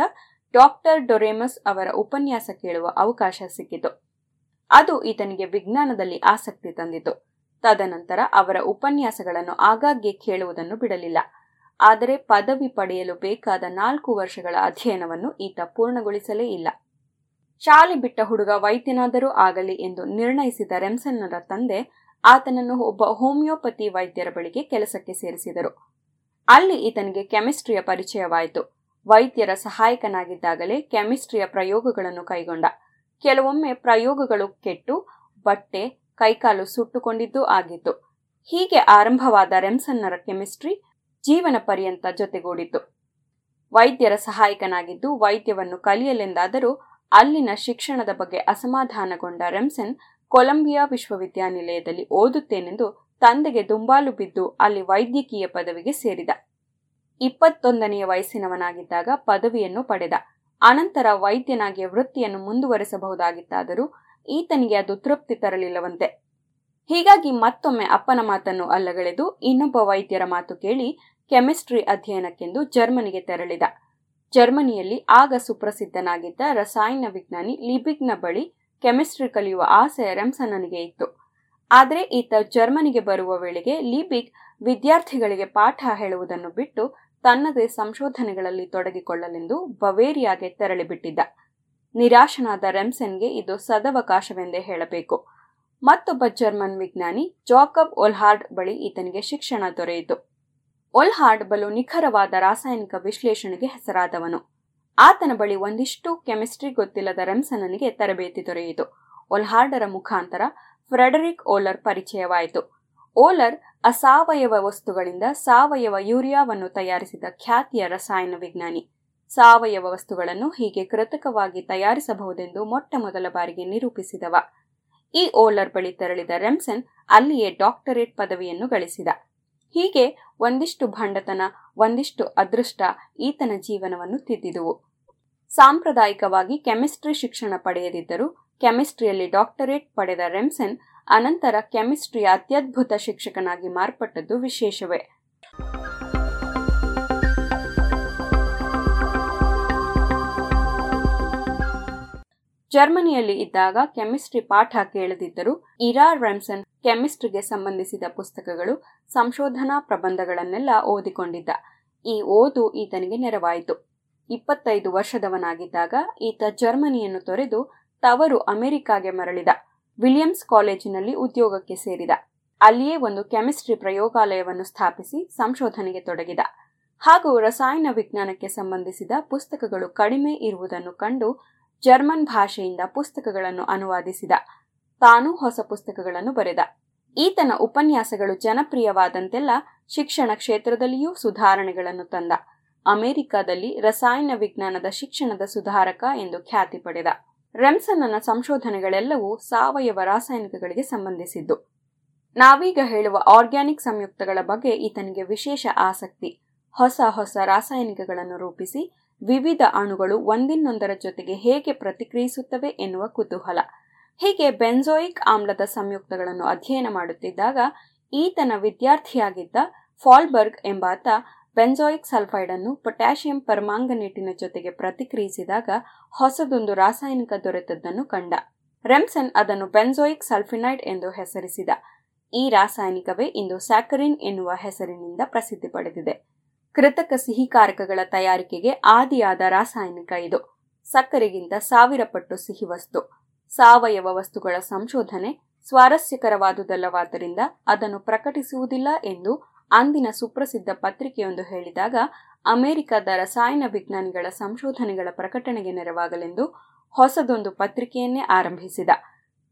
ಡಾಕ್ಟರ್ ಡೊರೆಮಸ್ ಅವರ ಉಪನ್ಯಾಸ ಕೇಳುವ ಅವಕಾಶ ಸಿಕ್ಕಿತು. ಅದು ಈತನಿಗೆ ವಿಜ್ಞಾನದಲ್ಲಿ ಆಸಕ್ತಿ ತಂದಿತು. ತದನಂತರ ಅವರ ಉಪನ್ಯಾಸಗಳನ್ನು ಆಗಾಗ್ಗೆ ಕೇಳುವುದನ್ನು ಬಿಡಲಿಲ್ಲ. ಆದರೆ ಪದವಿ ಪಡೆಯಲು ಬೇಕಾದ ನಾಲ್ಕು ವರ್ಷಗಳ ಅಧ್ಯಯನವನ್ನು ಈತ ಪೂರ್ಣಗೊಳಿಸಲೇ ಇಲ್ಲ. ಶಾಲೆ ಬಿಟ್ಟ ಹುಡುಗ ವೈದ್ಯನಾದರೂ ಆಗಲಿ ಎಂದು ನಿರ್ಣಯಿಸಿದ ರೆಮ್ಸನ್ನರ ತಂದೆ ಆತನನ್ನು ಒಬ್ಬ ಹೋಮಿಯೋಪತಿ ವೈದ್ಯರ ಬಳಿಗೆ ಕೆಲಸಕ್ಕೆ ಸೇರಿಸಿದರು. ಅಲ್ಲಿ ಈತನಿಗೆ ಕೆಮಿಸ್ಟ್ರಿಯ ಪರಿಚಯವಾಯಿತು. ವೈದ್ಯರ ಸಹಾಯಕನಾಗಿದ್ದಾಗಲೇ ಕೆಮಿಸ್ಟ್ರಿಯ ಪ್ರಯೋಗಗಳನ್ನು ಕೈಗೊಂಡ. ಕೆಲವೊಮ್ಮೆ ಪ್ರಯೋಗಗಳು ಕೆಟ್ಟು, ಬಟ್ಟೆ, ಕೈಕಾಲು ಸುಟ್ಟುಕೊಂಡಿದ್ದೂ ಆಗಿತ್ತು. ಹೀಗೆ ಆರಂಭವಾದ ರೆಮ್ಸನ್ನರ ಕೆಮಿಸ್ಟ್ರಿ ಜೀವನ ಪರ್ಯಂತ ಜೊತೆಗೂಡಿತು. ವೈದ್ಯರ ಸಹಾಯಕನಾಗಿದ್ದು ವೈದ್ಯವನ್ನು ಕಲಿಯಲೆಂದಾದರೂ ಅಲ್ಲಿನ ಶಿಕ್ಷಣದ ಬಗ್ಗೆ ಅಸಮಾಧಾನಗೊಂಡ ರೆಮ್ಸನ್ ಕೊಲಂಬಿಯಾ ವಿಶ್ವವಿದ್ಯಾನಿಲಯದಲ್ಲಿ ಓದುತ್ತೇನೆಂದು ತಂದೆಗೆ ದುಂಬಾಲು ಬಿದ್ದು ಅಲ್ಲಿ ವೈದ್ಯಕೀಯ ಪದವಿಗೆ ಸೇರಿದ. ಇಪ್ಪತ್ತೊಂದನೆಯ ವಯಸ್ಸಿನವನಾಗಿದ್ದಾಗ ಪದವಿಯನ್ನು ಪಡೆದ. ಅನಂತರ ವೈದ್ಯನಾಗಿ ವೃತ್ತಿಯನ್ನು ಮುಂದುವರೆಸಬಹುದಾಗಿತ್ತಾದರೂ ಈತನಿಗೆ ಅದು ತೃಪ್ತಿ ತರಲಿಲ್ಲವಂತೆ. ಹೀಗಾಗಿ ಮತ್ತೊಮ್ಮೆ ಅಪ್ಪನ ಮಾತನ್ನು ಅಲ್ಲಗಳೆದು ಇನ್ನೊಬ್ಬ ವೈದ್ಯರ ಮಾತು ಕೇಳಿ ಕೆಮಿಸ್ಟ್ರಿ ಅಧ್ಯಯನಕ್ಕೆಂದು ಜರ್ಮನಿಗೆ ತೆರಳಿದ. ಜರ್ಮನಿಯಲ್ಲಿ ಆಗ ಸುಪ್ರಸಿದ್ಧನಾಗಿದ್ದ ರಸಾಯನ ವಿಜ್ಞಾನಿ ಲಿಬಿಗ್ನ ಬಳಿ ಕೆಮಿಸ್ಟ್ರಿ ಕಲಿಯುವ ಆಸೆ ರೆಮ್ಸನ್ನನಿಗೆ ಇತ್ತು. ಆದರೆ ಈತ ಜರ್ಮನಿಗೆ ಬರುವ ವೇಳೆಗೆ ಲಿಬಿಗ್ ವಿದ್ಯಾರ್ಥಿಗಳಿಗೆ ಪಾಠ ಹೇಳುವುದನ್ನು ಬಿಟ್ಟು ತನ್ನದೇ ಸಂಶೋಧನೆಗಳಲ್ಲಿ ತೊಡಗಿಕೊಳ್ಳಲೆಂದು ಬವೇರಿಯಾಗೆ ತೆರಳಿಬಿಟ್ಟಿದ್ದ. ನಿರಾಶನಾದ ರೆಮ್ಸನ್ಗೆ ಇದು ಸದವಕಾಶವೆಂದೇ ಹೇಳಬೇಕು. ಮತ್ತೊಬ್ಬ ಜರ್ಮನ್ ವಿಜ್ಞಾನಿ ಜಾಕಬ್ ಒಲ್ಹಾರ್ಡ್ ಬಳಿ ಈತನಿಗೆ ಶಿಕ್ಷಣ ದೊರೆಯಿತು. ಒಲ್ಹಾರ್ಡ್ ಬಲು ನಿಖರವಾದ ರಾಸಾಯನಿಕ ವಿಶ್ಲೇಷಣೆಗೆ ಹೆಸರಾದವನು. ಆತನ ಬಳಿ ಒಂದಿಷ್ಟು ಕೆಮಿಸ್ಟ್ರಿ ಗೊತ್ತಿಲ್ಲದ ರೆಮ್ಸನನಿಗೆ ತರಬೇತಿ ದೊರೆಯಿತು. ಒಲ್ಹಾರ್ಡರ ಮುಖಾಂತರ ಫ್ರೆಡರಿಕ್ ಓಲರ್ ಪರಿಚಯವಾಯಿತು. ಓಲರ್ ಅಸಾವಯವ ವಸ್ತುಗಳಿಂದ ಸಾವಯವ ಯೂರಿಯಾವನ್ನು ತಯಾರಿಸಿದ ಖ್ಯಾತಿಯ ರಸಾಯನ ವಿಜ್ಞಾನಿ. ಸಾವಯವ ವಸ್ತುಗಳನ್ನು ಹೀಗೆ ಕೃತಕವಾಗಿ ತಯಾರಿಸಬಹುದೆಂದು ಮೊಟ್ಟ ಮೊದಲ ಬಾರಿಗೆ ನಿರೂಪಿಸಿದವ. ಈ ಓಲರ್ ಬಳಿ ತೆರಳಿದ ರೆಮ್ಸನ್ ಅಲ್ಲಿಯೇ ಡಾಕ್ಟರೇಟ್ ಪದವಿಯನ್ನು ಗಳಿಸಿದ. ಹೀಗೆ ಒಂದಿಷ್ಟು ಭಂಡತನ, ಒಂದಿಷ್ಟು ಅದೃಷ್ಟ ಈತನ ಜೀವನವನ್ನು ತಿದ್ದಿದುವು. ಸಾಂಪ್ರದಾಯಿಕವಾಗಿ ಕೆಮಿಸ್ಟ್ರಿ ಶಿಕ್ಷಣ ಪಡೆಯದಿದ್ದರೂ ಕೆಮಿಸ್ಟ್ರಿಯಲ್ಲಿ ಡಾಕ್ಟರೇಟ್ ಪಡೆದ ರೆಮ್ಸನ್ ಅನಂತರ ಕೆಮಿಸ್ಟ್ರಿಯ ಅತ್ಯದ್ಭುತ ಶಿಕ್ಷಕನಾಗಿ ಮಾರ್ಪಟ್ಟದ್ದು ವಿಶೇಷವೇ. ಜರ್ಮನಿಯಲ್ಲಿ ಇದ್ದಾಗ ಕೆಮಿಸ್ಟ್ರಿ ಪಾಠ ಕೇಳದಿದ್ದರೂ ಇರಾ ರೆಮ್ಸನ್ ಕೆಮಿಸ್ಟ್ರಿಗೆ ಸಂಬಂಧಿಸಿದ ಪುಸ್ತಕಗಳು ಸಂಶೋಧನಾ ಪ್ರಬಂಧಗಳನ್ನೆಲ್ಲ ಓದಿಕೊಂಡಿದ್ದ. ಈ ಓದು ಈತನಿಗೆ ನೆರವಾಯಿತು. ಇಪ್ಪತ್ತೈದು ವರ್ಷದವನಾಗಿದ್ದಾಗ ಈತ ಜರ್ಮನಿಯನ್ನು ತೊರೆದು ತವರು ಅಮೆರಿಕಾಗೆ ಮರಳಿದ. ವಿಲಿಯಮ್ಸ್ ಕಾಲೇಜಿನಲ್ಲಿ ಉದ್ಯೋಗಕ್ಕೆ ಸೇರಿದ. ಅಲ್ಲಿಯೇ ಒಂದು ಕೆಮಿಸ್ಟ್ರಿ ಪ್ರಯೋಗಾಲಯವನ್ನು ಸ್ಥಾಪಿಸಿ ಸಂಶೋಧನೆಗೆ ತೊಡಗಿದ. ಹಾಗೂ ರಸಾಯನ ವಿಜ್ಞಾನಕ್ಕೆ ಸಂಬಂಧಿಸಿದ ಪುಸ್ತಕಗಳು ಕಡಿಮೆ ಇರುವುದನ್ನು ಕಂಡು ಜರ್ಮನ್ ಭಾಷೆಯಿಂದ ಪುಸ್ತಕಗಳನ್ನು ಅನುವಾದಿಸಿದ. ತಾನೂ ಹೊಸ ಪುಸ್ತಕಗಳನ್ನು ಬರೆದ. ಈತನ ಉಪನ್ಯಾಸಗಳು ಜನಪ್ರಿಯವಾದಂತೆಲ್ಲ ಶಿಕ್ಷಣ ಕ್ಷೇತ್ರದಲ್ಲಿಯೂ ಸುಧಾರಣೆಗಳನ್ನು ತಂದ. ಅಮೆರಿಕದಲ್ಲಿ ರಸಾಯನ ವಿಜ್ಞಾನದ ಶಿಕ್ಷಣದ ಸುಧಾರಕ ಎಂದು ಖ್ಯಾತಿ ಪಡೆದ. ರೆಮ್ಸನ್ನ ಸಂಶೋಧನೆಗಳೆಲ್ಲವೂ ಸಾವಯವ ರಾಸಾಯನಿಕಗಳಿಗೆ ಸಂಬಂಧಿಸಿದ್ದು. ನಾವೀಗ ಹೇಳುವ ಆರ್ಗ್ಯಾನಿಕ್ ಸಂಯುಕ್ತಗಳ ಬಗ್ಗೆ ಈತನಿಗೆ ವಿಶೇಷ ಆಸಕ್ತಿ. ಹೊಸ ಹೊಸ ರಾಸಾಯನಿಕಗಳನ್ನು ರೂಪಿಸಿ ವಿವಿಧ ಅಣುಗಳು ಒಂದಿನ್ನೊಂದರ ಜೊತೆಗೆ ಹೇಗೆ ಪ್ರತಿಕ್ರಿಯಿಸುತ್ತವೆ ಎನ್ನುವ ಕುತೂಹಲ. ಹೀಗೆ ಬೆನ್ಜೋಯಿಕ್ ಆಮ್ಲದ ಸಂಯುಕ್ತಗಳನ್ನು ಅಧ್ಯಯನ ಮಾಡುತ್ತಿದ್ದಾಗ ಈತನ ವಿದ್ಯಾರ್ಥಿಯಾಗಿದ್ದ ಫಾಲ್ಬರ್ಗ್ ಎಂಬಾತ ಬೆನ್ಸೋಯಿಕ್ ಸಲ್ಫೈಡ್ ಅನ್ನು ಪೊಟ್ಯಾಷಿಯಂ ಪರ್ಮಾಂಗನೇಟಿನ ಜೊತೆಗೆ ಪ್ರತಿಕ್ರಿಯಿಸಿದಾಗ ಹೊಸದೊಂದು ರಾಸಾಯನಿಕ ದೊರೆತದ್ದನ್ನು ಕಂಡ. ರೆಮ್ಸನ್ ಅದನ್ನು ಬೆನ್ಸೋಯಿಕ್ ಸಲ್ಫಿನೈಡ್ ಎಂದು ಹೆಸರಿಸಿದ. ಈ ರಾಸಾಯನಿಕವೇ ಇಂದು ಸ್ಯಾಕರಿನ್ ಎನ್ನುವ ಹೆಸರಿನಿಂದ ಪ್ರಸಿದ್ಧಿ ಪಡೆದಿದೆ. ಕೃತಕ ಸಿಹಿಕಾರಕಗಳ ತಯಾರಿಕೆಗೆ ಆದಿಯಾದ ರಾಸಾಯನಿಕ ಇದು. ಸಕ್ಕರೆಗಿಂತ ಸಾವಿರ ಪಟ್ಟು ಸಿಹಿ ವಸ್ತು. ಸಾವಯವ ವಸ್ತುಗಳ ಸಂಶೋಧನೆ ಸ್ವಾರಸ್ಯಕರವಾದುದಲ್ಲವಾದ್ದರಿಂದ ಅದನ್ನು ಪ್ರಕಟಿಸುವುದಿಲ್ಲ ಎಂದು ಅಂದಿನ ಸುಪ್ರಸಿದ್ಧ ಪತ್ರಿಕೆಯೊಂದು ಹೇಳಿದಾಗ, ಅಮೆರಿಕದ ರಸಾಯನ ವಿಜ್ಞಾನಿಗಳ ಸಂಶೋಧನೆಗಳ ಪ್ರಕಟಣೆಗೆ ನೆರವಾಗಲೆಂದು ಹೊಸದೊಂದು ಪತ್ರಿಕೆಯನ್ನೇ ಆರಂಭಿಸಿದ.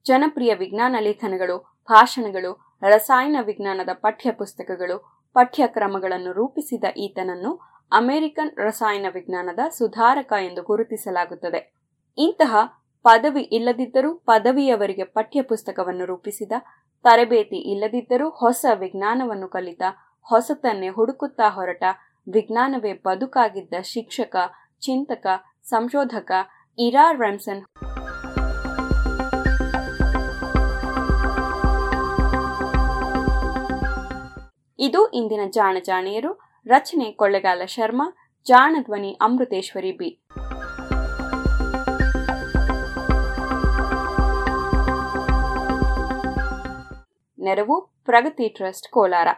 ಜನಪ್ರಿಯ ವಿಜ್ಞಾನ ಲೇಖನಗಳು, ಭಾಷಣಗಳು, ರಸಾಯನ ವಿಜ್ಞಾನದ ಪಠ್ಯ ಪುಸ್ತಕಗಳು ಪಠ್ಯಕ್ರಮಗಳನ್ನು ರೂಪಿಸಿದ ಈತನನ್ನು ಅಮೆರಿಕನ್ ರಸಾಯನ ವಿಜ್ಞಾನದ ಸುಧಾರಕ ಎಂದು ಗುರುತಿಸಲಾಗುತ್ತದೆ. ಇಂತಹ ಪದವಿ ಇಲ್ಲದಿದ್ದರೂ ಪದವಿಯವರಿಗೆ ಪಠ್ಯಪುಸ್ತಕವನ್ನು ರೂಪಿಸಿದ, ತರಬೇತಿ ಇಲ್ಲದಿದ್ದರೂ ಹೊಸ ವಿಜ್ಞಾನವನ್ನು ಕಲಿತ, ಹೊಸತನ್ನೇ ಹುಡುಕುತ್ತಾ ಹೊರಟ, ವಿಜ್ಞಾನವೇ ಬದುಕಾಗಿದ್ದ ಶಿಕ್ಷಕ, ಚಿಂತಕ, ಸಂಶೋಧಕ ಇರಾ ರೆಮ್ಸನ್ ಇದು ಇಂದಿನ ಜಾಣ ಜಾಣಿಯರು, ರಚನೆ ಕೊಳ್ಳೆಗಾಲ ಶರ್ಮಾ, ಜಾಣ ಧ್ವನಿ ಅಮೃತೇಶ್ವರಿ ಬಿ. ನೆರವು ಪ್ರಗತಿ ಟ್ರಸ್ಟ್ ಕೋಲಾರ.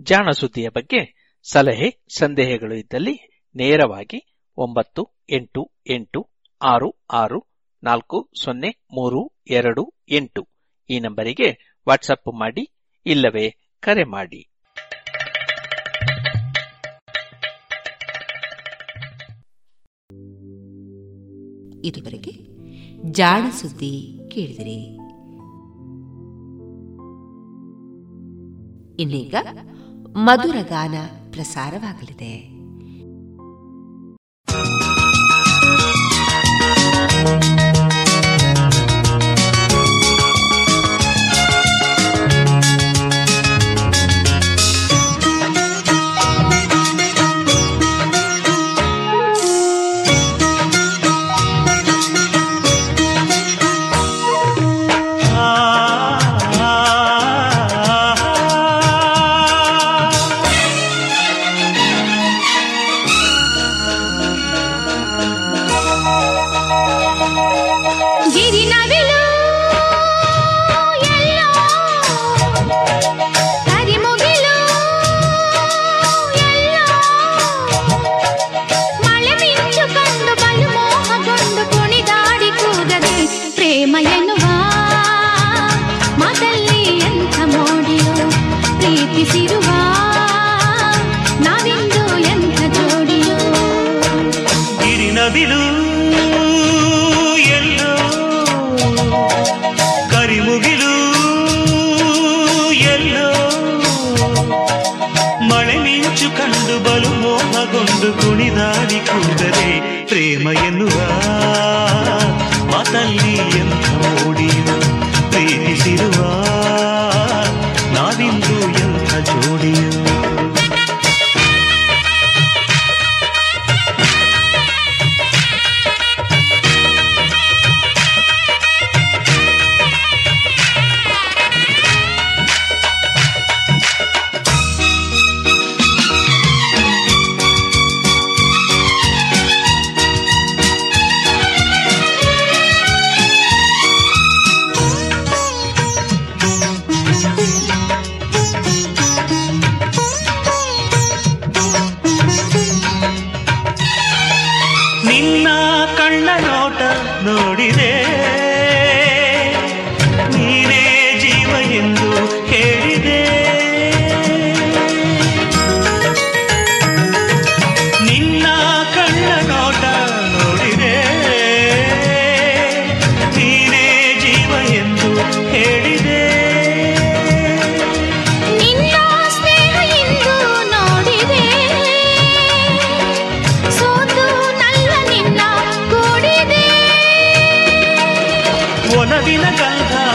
ಜಾಣ ಸುದ್ದಿಯ ಬಗ್ಗೆ ಸಲಹೆ, ಸಂದೇಹಗಳು ಇದ್ದಲ್ಲಿ ನೇರವಾಗಿ ಒಂಬತ್ತು ಎಂಟು ಎಂಟು ಆರು ಆರು ನಾಲ್ಕು, ಸೊನ್ನೆ, ಮೂರು, ಎರಡು, ಎಂಟು. ಈ ನಂಬರಿಗೆ ವಾಟ್ಸಪ್ ಮಾಡಿ, ಇಲ್ಲವೇ ಕರೆ ಮಾಡಿ. ಇದುವರೆಗೆ ಜಾಣ ಸುದ್ದಿ ಕೇಳಿದಿರಿ. ಇನ್ನೀಗ ಮಧುರ ಗಾನ ಪ್ರಸಾರವಾಗಲಿದೆ. thank you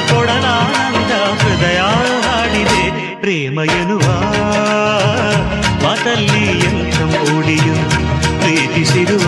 ಕೊಡಲಾನಂದ ಹೃದಯ ಹಾಡಿದೆ. ಪ್ರೇಮ ಎನ್ನುವ ಮಾತಲ್ಲಿ ಎಂತ ಮೂಡಿಯು ಪ್ರೀತಿಸಿರುವ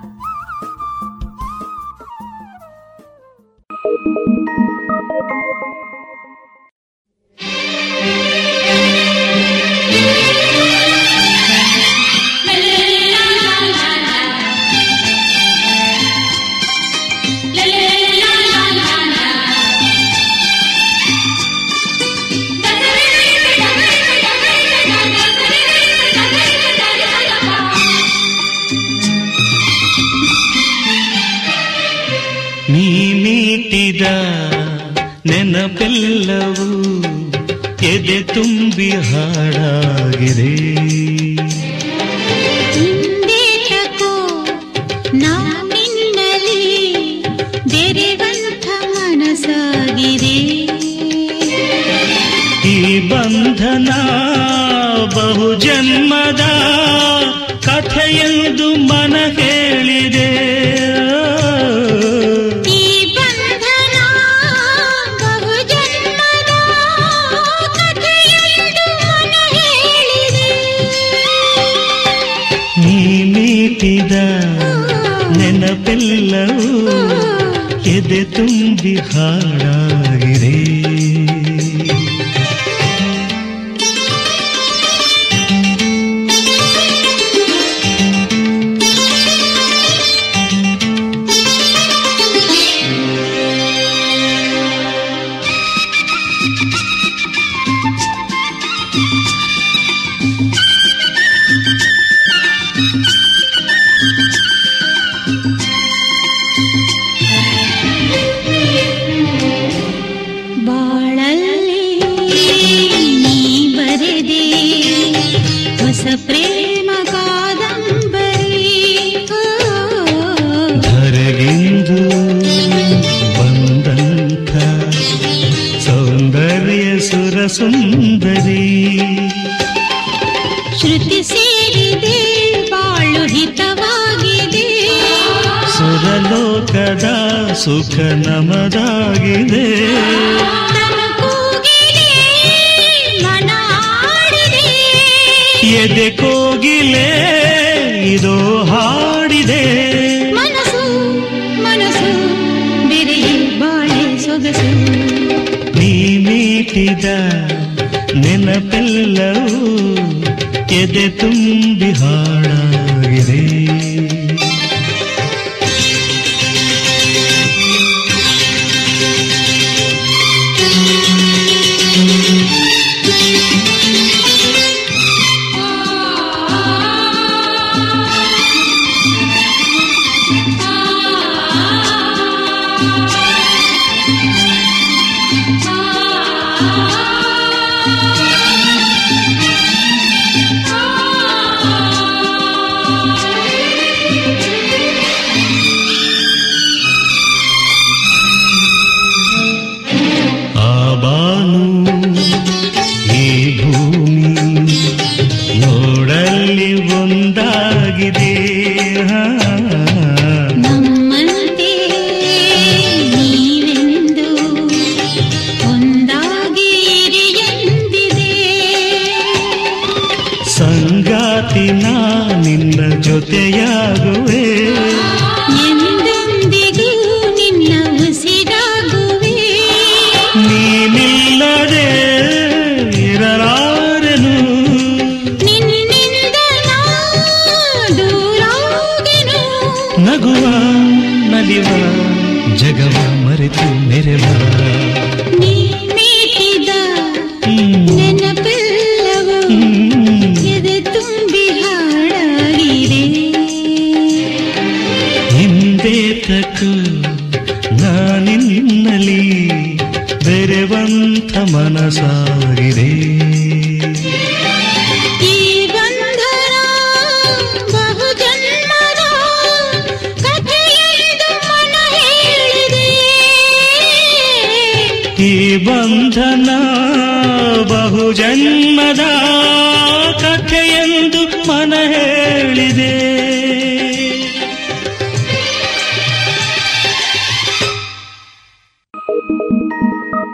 ಹುಟ್ಟಿದ ನೆನಪೆಲ್ಲವೂ ಎದೆ ತುಂಬಿ ಹಾಡಾಗಿದೆ. दे तुम दिहाड़ा ಲೋಕದ ಸುಖ ನಮದಾಗಿದೆ ಎದೆ ಕೋಗಿಲೆ ಇದೋ ಹಾಡಿದೆ. ಮನಸ್ಸು ಮನಸ್ಸು ಬಿರಿ ಬಾಳೆ ಸೊಗಸು. ನೀ ಮೀಟಿದ ನೆನಪೆಲ್ಲವೂ ಎದೆ ತುಂಬಿ ಹಾಡ